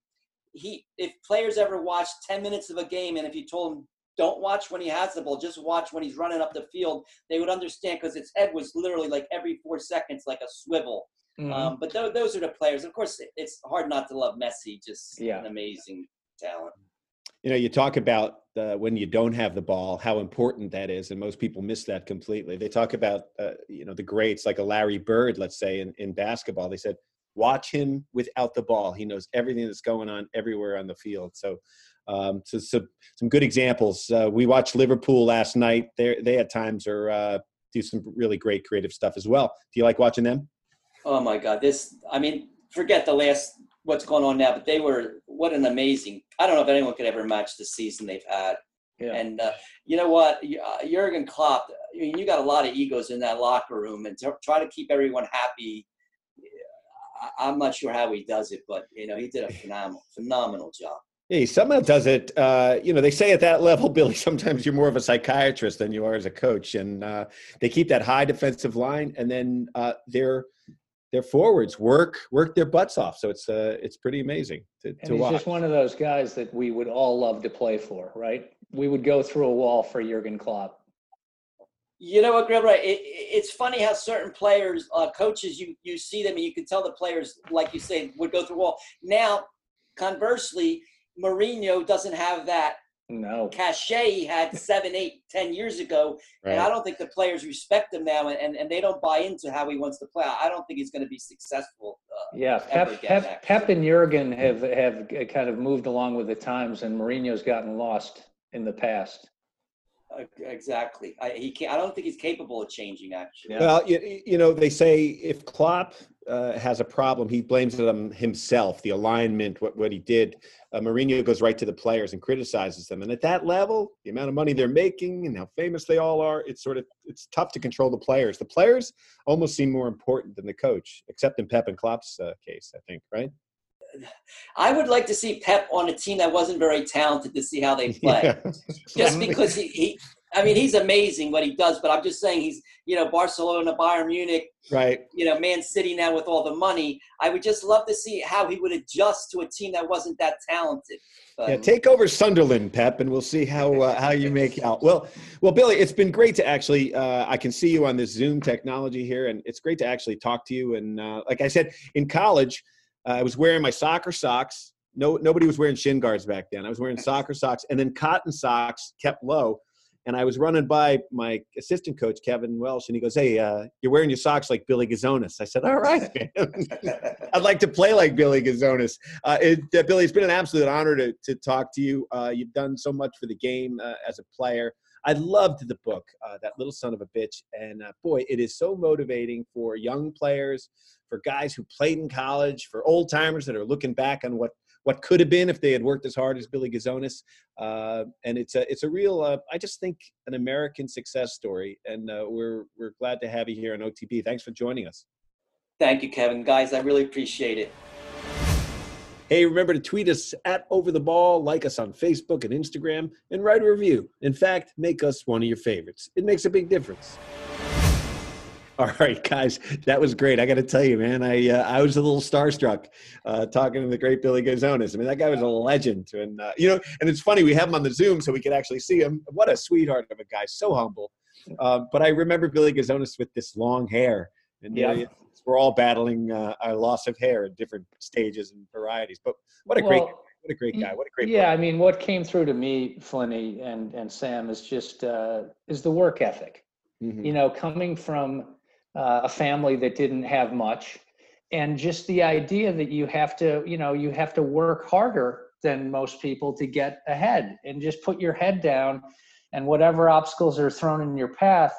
he if players ever watched 10 minutes of a game and if you told them don't watch when he has the ball. Just watch when he's running up the field. They would understand because his head was literally like every four seconds, like a swivel. Mm-hmm. Um, but th- those are the players. Of course, it's hard not to love Messi. Just yeah. an amazing talent. You know, you talk about uh, when you don't have the ball, how important that is, and most people miss that completely. They talk about, uh, you know, the greats like a Larry Bird, let's say, in, in basketball. They said, watch him without the ball. He knows everything that's going on everywhere on the field. So um, so, so, some good examples. Uh, we watched Liverpool last night. They they at times are uh, do some really great creative stuff as well. Do you like watching them? Oh my God! This I mean, forget the last what's going on now, but they were what an amazing. I don't know if anyone could ever match the season they've had. Yeah. And uh, you know what, uh, Jurgen Klopp. I mean, you got a lot of egos in that locker room, and to try to keep everyone happy. I'm not sure how he does it, but you know, he did a phenomenal, phenomenal job. Yeah, he somehow does it. Uh, you know, they say at that level, Billy, sometimes you're more of a psychiatrist than you are as a coach, and uh, they keep that high defensive line, and then uh, their their forwards work work their butts off. So it's uh, it's pretty amazing to, and to he's watch. just one of those guys that we would all love to play for, right? We would go through a wall for Jurgen Klopp. You know what, Greg? Right? It, it's funny how certain players, uh, coaches, you you see them and you can tell the players, like you say, would go through a wall. Now, conversely Mourinho doesn't have that no cachet he had seven, eight, ten years ago, right. and I don't think the players respect him now, and, and they don't buy into how he wants to play. I don't think he's going to be successful. Uh, yeah, Pep, Pep, Pep, and Jurgen have have kind of moved along with the times, and Mourinho's gotten lost in the past. Exactly. I, he can't, I don't think he's capable of changing. Actually. Yeah. Well, you, you know, they say if Klopp uh, has a problem, he blames it on himself, the alignment, what what he did. Uh, Mourinho goes right to the players and criticizes them. And at that level, the amount of money they're making and how famous they all are, it's sort of it's tough to control the players. The players almost seem more important than the coach, except in Pep and Klopp's uh, case, I think. Right. I would like to see Pep on a team that wasn't very talented to see how they play. Yeah. Just because he, he, I mean, he's amazing what he does, but I'm just saying he's, you know, Barcelona, Bayern Munich, right? You know, Man City now with all the money. I would just love to see how he would adjust to a team that wasn't that talented. But, yeah, take over Sunderland, Pep, and we'll see how uh, how you make out. Well, well, Billy, it's been great to actually. Uh, I can see you on this Zoom technology here, and it's great to actually talk to you. And uh, like I said, in college. Uh, I was wearing my soccer socks. No, nobody was wearing shin guards back then. I was wearing soccer socks and then cotton socks kept low. And I was running by my assistant coach, Kevin Welsh, and he goes, Hey, uh, you're wearing your socks like Billy Gazonas. I said, All right, I'd like to play like Billy Gazonas. Uh, it, uh, Billy, it's been an absolute honor to, to talk to you. Uh, you've done so much for the game uh, as a player. I loved the book, uh, that little son of a bitch, and boy, it is so motivating for young players, for guys who played in college, for old timers that are looking back on what what could have been if they had worked as hard as Billy Gazonas. Uh, and it's a it's a real uh, I just think an American success story, and uh, we're we're glad to have you here on OTB. Thanks for joining us. Thank you, Kevin. Guys, I really appreciate it. Hey, remember to tweet us at Over the Ball, like us on Facebook and Instagram, and write a review. In fact, make us one of your favorites. It makes a big difference. All right, guys, that was great. I got to tell you, man, I uh, I was a little starstruck uh, talking to the great Billy Gazonas. I mean, that guy was a legend, and uh, you know, and it's funny we have him on the Zoom so we could actually see him. What a sweetheart of a guy, so humble. Um, but I remember Billy Gazonas with this long hair, and yeah, we're all battling uh, our loss of hair at different stages and varieties. But what a well, great, what a great guy, what a great. Yeah, player. I mean, what came through to me, Flinny and and Sam, is just uh, is the work ethic. Mm-hmm. You know, coming from uh, a family that didn't have much. And just the idea that you have to you know you have to work harder than most people to get ahead and just put your head down and whatever obstacles are thrown in your path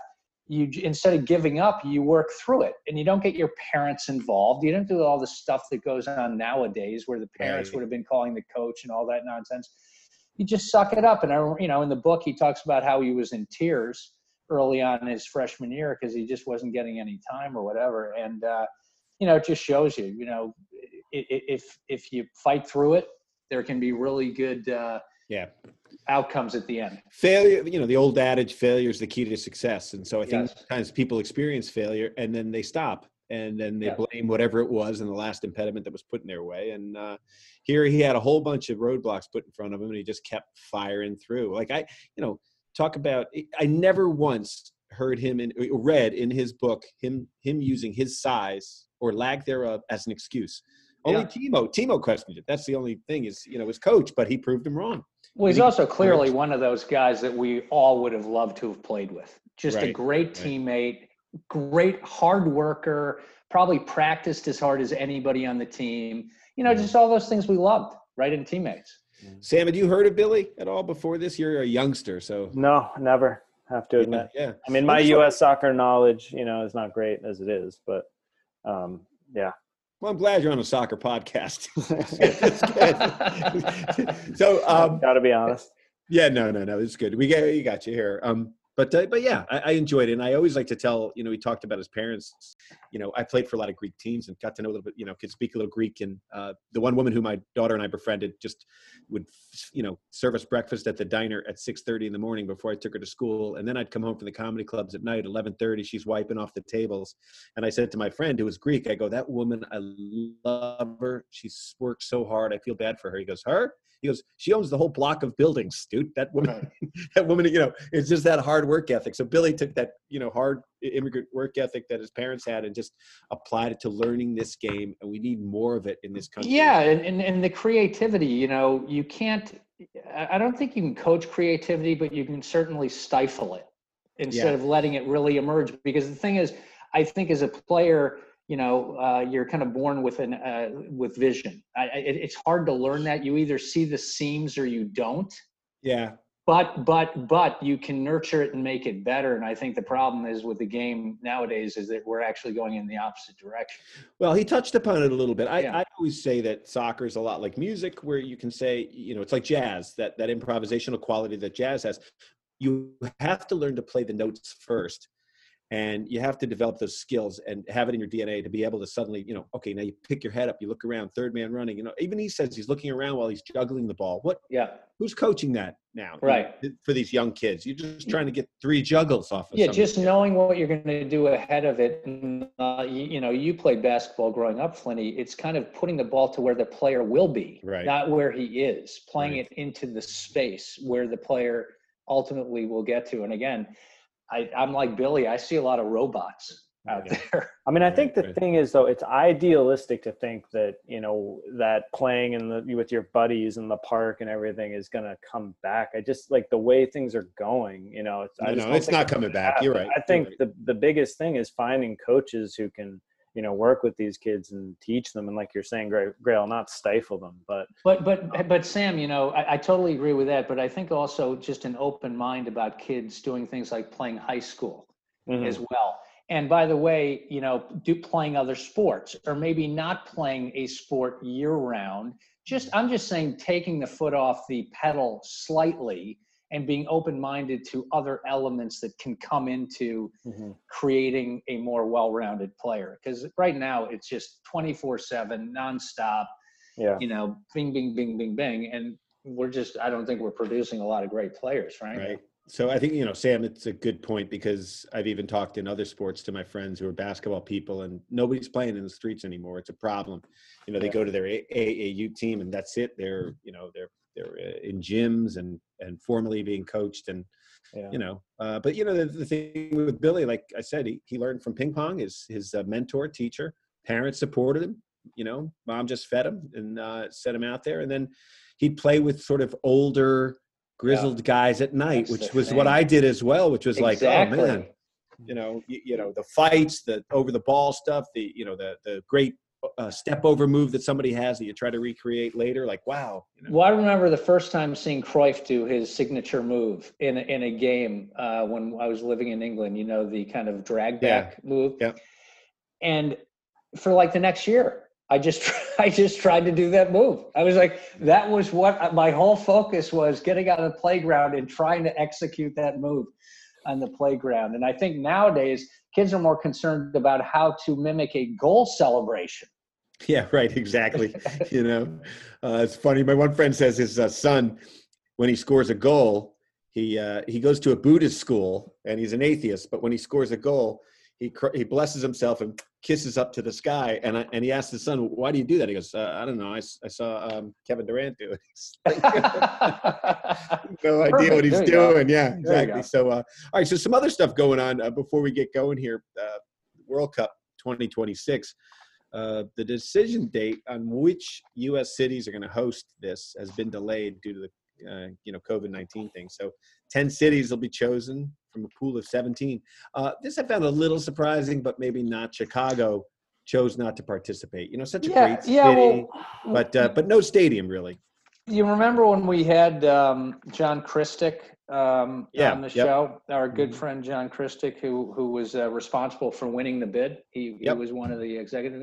you instead of giving up you work through it. And you don't get your parents involved. You don't do all the stuff that goes on nowadays where the parents right. would have been calling the coach and all that nonsense. You just suck it up. And I, you know in the book he talks about how he was in tears early on his freshman year because he just wasn't getting any time or whatever. And uh, you know, it just shows you, you know, if if you fight through it, there can be really good uh, yeah outcomes at the end. Failure, you know, the old adage, failure is the key to success. And so I think yes. sometimes people experience failure and then they stop and then they blame whatever it was and the last impediment that was put in their way. And uh, here he had a whole bunch of roadblocks put in front of him, and he just kept firing through. Like I, you know, talk about i never once heard him in read in his book him him using his size or lack thereof as an excuse. Only yeah. timo timo questioned it. That's the only thing is you know his coach but he proved him wrong. Well he's he, also clearly one of those guys that we all would have loved to have played with. Just right, a great teammate great hard worker probably practiced as hard as anybody on the team. You know mm-hmm. just all those things we loved right in teammates Sam, had you heard of Billy at all before this? You're a youngster, so no, never. Have to admit. Yeah. yeah. I mean, my U.S. soccer knowledge, you know, is not great as it is, but um, yeah. Well, I'm glad you're on a soccer podcast. so, um, got to be honest. Yeah, no, no, no. It's good. We got you got you here. Um, but uh, but yeah, I, I, enjoyed it, and I always like to tell. You know, he talked about his parents. You know, I played for a lot of Greek teams and got to know a little bit. You know, could speak a little Greek, and uh, the one woman who my daughter and I befriended just would you know serve us breakfast at the diner at six thirty in the morning before I took her to school, and then I'd come home from the comedy clubs at night eleven thirty. She's wiping off the tables, and I said to my friend who was Greek, I go, that woman, I love her. She's worked so hard. I feel bad for her. He goes, her. He goes, she owns the whole block of buildings, dude. That woman, that woman, you know, it's just that hard work ethic. So Billy took that, you know, hard immigrant work ethic that his parents had and just applied it to learning this game. And we need more of it in this country. Yeah. And, and, and the creativity, you know, you can't, I don't think you can coach creativity, but you can certainly stifle it instead yeah. of letting it really emerge. Because the thing is, I think as a player, you know uh, you're kind of born with an uh, with vision I, it, it's hard to learn that you either see the seams or you don't yeah but but but you can nurture it and make it better. And i think the problem is with the game nowadays is that we're actually going in the opposite direction. Well he touched upon it a little bit. I, yeah. I always say that soccer is a lot like music where you can say you know it's like jazz that that improvisational quality that jazz has. You have to learn to play the notes first and you have to develop those skills and have it in your dna to be able to suddenly you know okay now you pick your head up you look around third man running you know even he says he's looking around while he's juggling the ball. What yeah. who's coaching that now? Right. for these young kids. You're just trying to get three juggles off of yeah just knowing what you're going to do ahead of it uh, you, you, know you played basketball growing up flinny it's kind of putting the ball to where the player will be right. not where he is. Playing right. it into the space where the player ultimately will get to. And again I, I'm like Billy. I see a lot of robots out yeah. there. I mean, I think the thing is though, it's idealistic to think that you know that playing in the with your buddies in the park and everything is going to come back. I just like the way things are going. You know, it's, no, no it's not coming back. Happen. You're right. I think right. the the biggest thing is finding coaches who can you know work with these kids and teach them and like you're saying grail not stifle them but but but but sam you know I, I, totally agree with that but i think also just an open mind about kids doing things like playing high school mm-hmm. as well. And by the way you know do playing other sports or maybe not playing a sport year round just i'm just saying taking the foot off the pedal slightly and being open-minded to other elements that can come into mm-hmm. creating a more well-rounded player. Because right now it's just 24-7 nonstop yeah. you know bing bing bing bing bing and we're just i don't think we're producing a lot of great players right? Right. So i think you know sam it's a good point because i've even talked in other sports to my friends who are basketball people and nobody's playing in the streets anymore. It's a problem. You know they yeah. go to their aau team and that's it. They're you know they're they're uh, in gyms and and formally being coached and yeah. you know uh, but you know the, the, thing with billy like i said he, he learned from ping pong his his uh, mentor teacher parents supported him you know mom just fed him and uh, set him out there and then he'd play with sort of older grizzled yeah. guys at night That's which was thing. what i did as well which was exactly. like oh man you know you, you know the fights the over the ball stuff the you know the the great a step over move that somebody has that you try to recreate later? Like, wow. You know? Well, I remember the first time seeing Cruyff do his signature move in a, in a game uh, when I was living in England. You know, the kind of drag back yeah. move. Yeah. And for like the next year, I just I just tried to do that move. I was like, that was what my whole focus was: getting out of the playground and trying to execute that move on the playground. And I think nowadays kids are more concerned about how to mimic a goal celebration. Yeah, right. Exactly. you know, uh, it's funny. My one friend says his uh, son, when he scores a goal, he uh, he goes to a Buddhist school and he's an atheist. But when he scores a goal, he he blesses himself and kisses up to the sky. And I, and he asks his son, "Why do you do that?" He goes, uh, "I don't know. I, I saw um, Kevin Durant do it. no idea Perfect. what he's doing." Go. Yeah, exactly. So, uh, all right. So some other stuff going on uh, before we get going here. Uh, World Cup 2026. Uh, the decision date on which U.S. cities are going to host this has been delayed due to the uh, you know COVID nineteen thing. So ten cities will be chosen from a pool of seventeen. Uh, this I found a little surprising, but maybe not. Chicago chose not to participate. You know, such a yeah, great city, yeah, well, but uh, but no stadium really. You remember when we had um, John Kristick um, yeah, on the yep. show? Our good mm-hmm. friend John Kristick, who who was uh, responsible for winning the bid. He, yep. he was one of the executive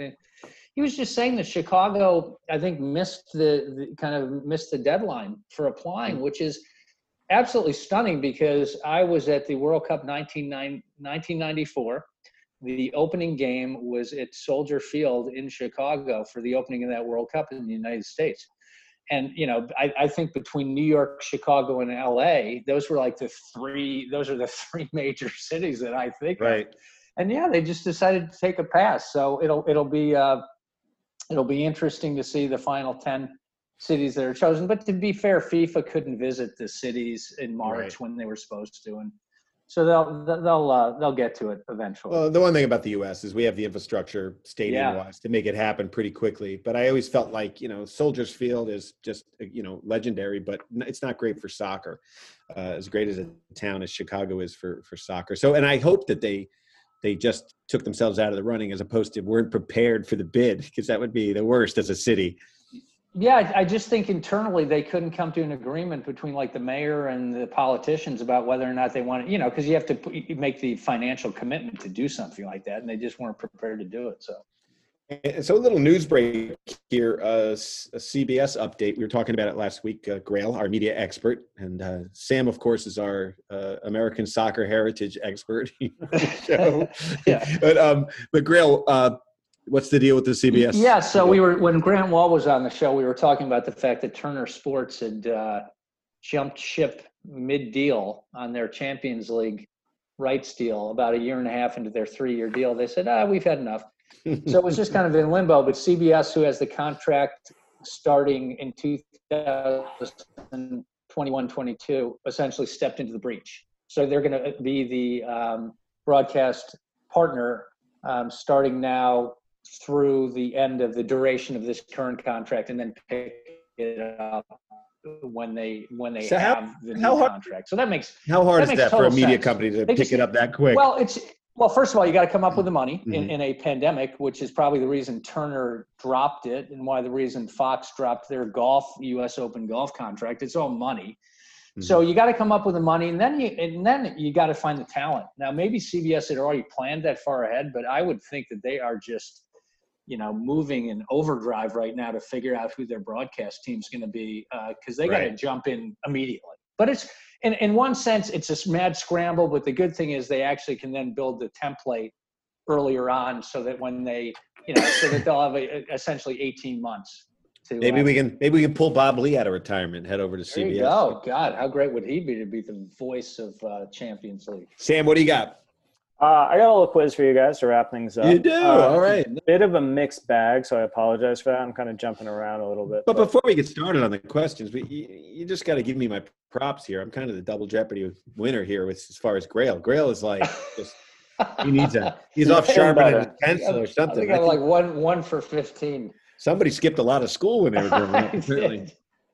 he was just saying that Chicago, I think, missed the, the kind of missed the deadline for applying, which is absolutely stunning because I was at the World Cup 1994. The opening game was at Soldier Field in Chicago for the opening of that World Cup in the United States. And you know, I, I think between New York, Chicago, and LA, those were like the three. Those are the three major cities that I think. Right. Of. And yeah, they just decided to take a pass. So it'll it'll be uh, it'll be interesting to see the final 10 cities that are chosen. But to be fair, FIFA couldn't visit the cities in March right. when they were supposed to. And so they'll they'll uh, they'll get to it eventually. Well, the one thing about the U.S. is we have the infrastructure stadium-wise yeah. to make it happen pretty quickly. But I always felt like you know Soldiers Field is just you know legendary, but it's not great for soccer. Uh, as great as a town as Chicago is for for soccer. So, and I hope that they they just took themselves out of the running as opposed to weren't prepared for the bid because that would be the worst as a city. Yeah i just think internally they couldn't come to an agreement between like the mayor and the politicians about whether or not they wanted you know because you have to make the financial commitment to do something like that and they just weren't prepared to do it so and so a little news break here, uh, a CBS update. We were talking about it last week. Uh, Grayle, our media expert, and uh, Sam, of course, is our uh, American soccer heritage expert. show. yeah. But um, but Grayle, uh, what's the deal with the CBS? Yeah. So we were when Grant Wahl was on the show, we were talking about the fact that Turner Sports had uh, jumped ship mid deal on their Champions League rights deal about a year and a half into their three year deal. They said, ah, we've had enough so it was just kind of in limbo. But CBS, who has the contract starting in 2021 22, essentially stepped into the breach. So they're going to be the um, broadcast partner um, starting now through the end of the duration of this current contract and then pick it up when they when they so have how, the new contract. So that makes how hard that is that for a media sense. company to they pick just, it up that quick? Well, it's Well, first of all, you got to come up with the money in, Mhm. in a pandemic, which is probably the reason Turner dropped it and why the reason Fox dropped their golf U.S. Open golf contract. It's all money. So you got to come up with the money, and then you and then you got to find the talent. Now, maybe CBS had already planned that far ahead, but I would think that they are just, you know, moving in overdrive right now to figure out who their broadcast team's going to be because they got to Right. jump in immediately. But it's in in one sense, it's a mad scramble. But the good thing is they actually can then build the template earlier on, so that when they, you know, so that they'll have a, essentially 18 months. To, Maybe uh, we can maybe we can pull Bob Ley out of retirement, head over to there CBS. you go. God, how great would he be to be the voice of uh, Champions League? Sam, what do you got? Uh, I got a little quiz for you guys to wrap things up. You do. Uh, All right. Bit of a mixed bag, so I apologize for that. I'm kind of jumping around a little bit. But before we get started on the questions, we, you, you just got to give me my props here. I'm kind of the double jeopardy winner here with, as far as Grayle. Grayle is like just he needs a he's off Getting sharpening his pencil or I something. think I I'm think like one one for 15. somebody skipped a lot of school when they were growing up. Apparently.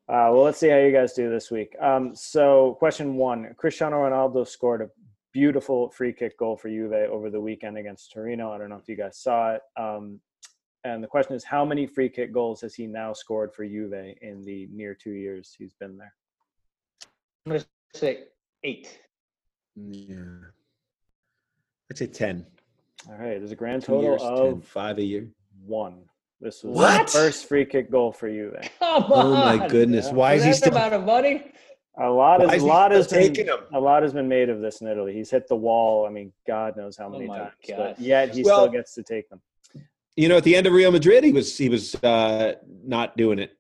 Uh, well, let's see how you guys do this week. Um, so, question one: Cristiano Ronaldo scored a beautiful free kick goal for Juve over the weekend against Torino. I don't know if you guys saw it. Um, and the question is, how many free kick goals has he now scored for Juve in the near two years he's been there? I'm gonna say eight. Yeah. I'd say 10. All right, there's a grand Two total years, of 10, five a year. one. This was What? the first free kick goal for Juve. Come on. Oh my goodness. Yeah. Why is For he that still amount of money? A lot is is a lot has been taking 'em? a lot has been made of this in Italy. He's hit the wall. I mean, God knows how Oh many my times, God. but yet he Well- still gets to take them. you know, at the end of Real Madrid, he was he was uh, not doing it.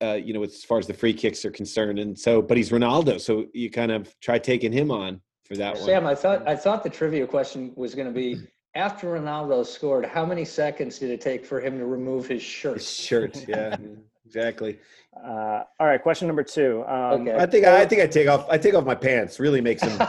Uh, you know, as far as the free kicks are concerned, and so, but he's Ronaldo, so you kind of try taking him on for that one. Sam, I thought I thought the trivia question was going to be after Ronaldo scored, how many seconds did it take for him to remove his shirt? His shirt, yeah, exactly. Uh, all right, question number two. Um, Okay. I think I, I think I take off I take off my pants. Really makes him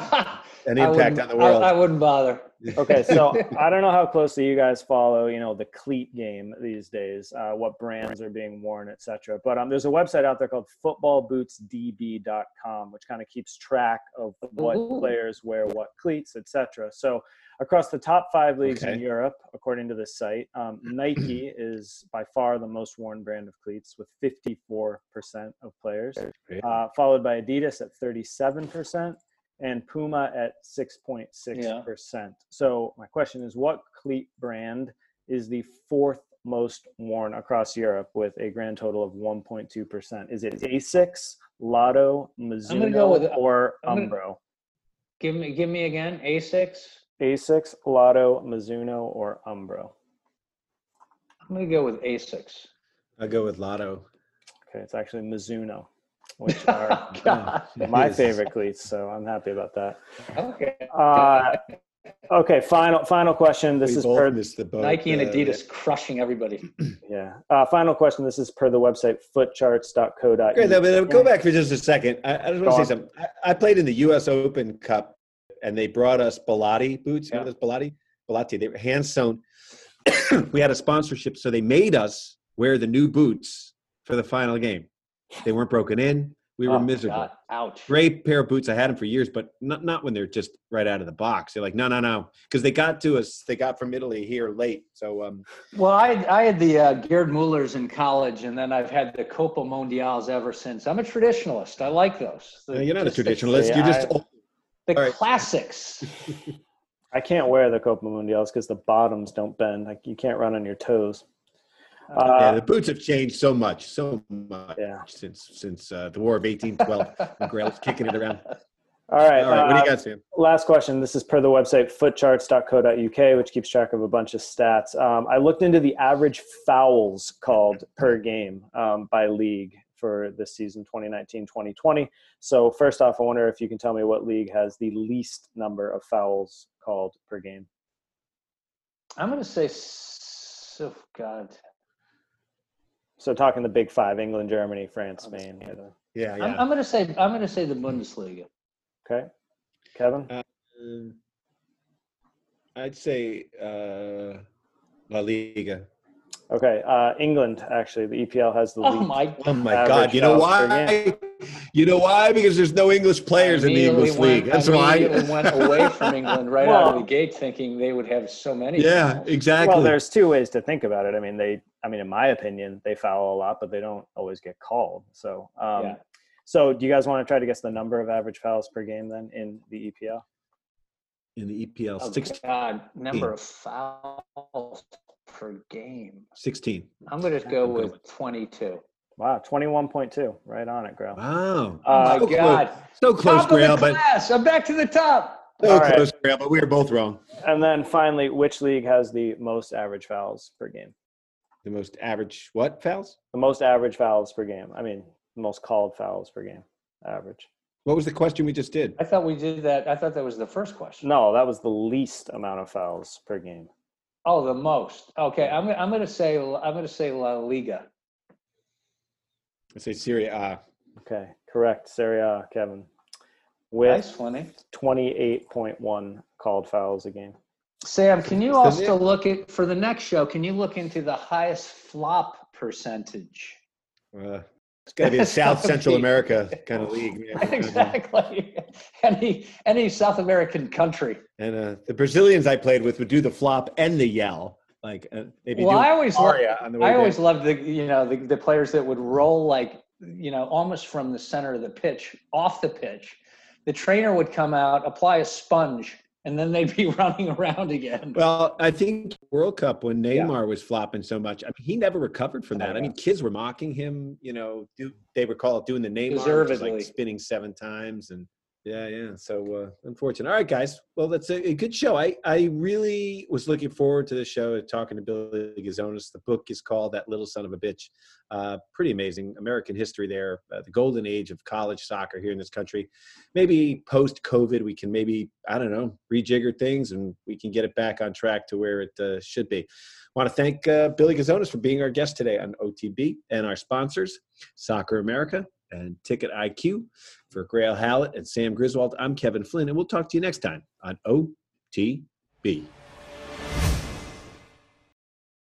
an impact on the world. I, I wouldn't bother. okay, so I don't know how closely you guys follow, you know, the cleat game these days, uh, what brands are being worn, etc. But um, there's a website out there called footballbootsdb.com, which kind of keeps track of what Ooh. players wear what cleats, etc. So across the top five leagues in Europe, according to this site, um, Nike is by far the most worn brand of cleats with 54% of players, uh, followed by Adidas at 37% and Puma at 6.6%. So my question is what cleat brand is the fourth most worn across Europe with a grand total of 1.2%? Is it Asics, Lotto, Mizuno, go with- or I'm gonna- Umbro? Give me give me again. A6. Asics, Lotto, Mizuno, or Umbro? I'm going to go with Asics. I'll go with Lotto. Okay, it's actually Mizuno, which are God. my Yes. favorite cleats. So I'm happy about that. Okay. Uh, okay, final final question. This We is per missed the boat. Nike and uh, Adidas crushing everybody. yeah. Uh, final question. This is per the website footcharts.co.uk. Great. Now, but Go back for just a second. I, I just want to say something. I, I played in the U.S. Open Cup, and they brought us Bellotti boots. You know those Bellotti? Bellotti. They were hand sewn. we had a sponsorship, so they made us wear the new boots for the final game. They weren't broken in. We were Oh, miserable. God. Ouch. Great pair of boots. I had them for years, but not not when they're just right out of the box. They're like, no, no, no, because they got to us. They got from Italy here late. So um, Well, I I had the uh, Gerd Mullers in college, and then I've had the Copa Mundials ever since. I'm a traditionalist. I like those. The- you're not a just the- traditionalist. you're just I- The, All right. classics. I can't wear the Copa Mundials because the bottoms don't bend. Like you can't run on your toes. Yeah, Uh, the boots have changed so much, so much yeah. since since uh, the War of 1812. when Grayle was kicking it around. All right. All right, what do uh, you got, Sam? Last question. This is per the website footcharts.co.uk, which keeps track of a bunch of stats. Um, I looked into the average fouls called per game um, by league for this season 2019 2020. So, first off, I wonder if you can tell me what league has the least number of fouls called per game. I'm going to say, s- oh God. So, talking the big five England, Germany, France, Spain. you know. Yeah, I'm, yeah. I'm going to say, I'm going to say the Bundesliga. Okay. Kevin? Um, I'd say uh, La Liga. Okay. Uh, England, actually. The EPL has the Oh least. my! Oh my God! You know why? You know why? Because there's no English players in the Immediately English league. That's immediately why. went away from England right out of the gate, thinking they would have so many. Yeah, fouls. exactly. Well, there's two ways to think about it. I mean, they, I mean, in my opinion, they foul a lot, but they don't always get called. So, um, Yeah. so do you guys want to try to guess the number of average fouls per game then in the EPL? in the EPL, Oh, 16. God, number of fouls per game. 16. I'm going to go with 22. Wow, twenty-one point two, right on it, Grayle. Wow. Uh, Oh so my God. Close, so close, Top of Grayle, the but class. I'm back to the top. so All right. close, Grayle, but we were both wrong. And then finally, which league has the most average fouls per game? The most average what fouls? The most average fouls per game. I mean, the most called fouls per game. Average. What was the question we just did? I thought we did that. I thought that was the first question. No, that was the least amount of fouls per game. Oh, the most. Okay, I'm, I'm going to say I'm going to say La Liga. I say Serie A. Uh, Okay, correct. Serie A, Kevin. With Nice, Flinny. 28.1 called fouls a game. Sam, can you also look at for the next show? Can you look into the highest flop percentage? uh, it's got to be a South Central America kind of league. man. exactly. Any any South American country. And uh, the Brazilians I played with would do the flop and the yell. Like uh, maybe Well, do I always lo- aria on the way I always down. loved the you know the, the players that would roll like you know almost from the center of the pitch off the pitch. The trainer would come out, apply a sponge, and then they'd be running around again. Well, I think World Cup when Yeah. Neymar was flopping so much, I mean, he never recovered from Oh, that. I mean, kids were mocking him. You know, do, they would call it doing the Neymar, which is like spinning seven times, and yeah, yeah. So uh, unfortunate. All right, guys. Well, that's a, a good show. I I really was looking forward to the show. Talking to Billy Gazonas. The book is called "That Little Son of a Bitch." Uh, pretty amazing American history there. Uh, the golden age of college soccer here in this country. Maybe post COVID, we can maybe I don't know rejigger things and we can get it back on track to where it uh, should be. want to thank uh, Billy Gazonas for being our guest today on OTB and our sponsors, Soccer America and Ticket IQ. For Grayle Howlett and Sam Griswold, I'm Kevin Flynn, and we'll talk to you next time on OTB.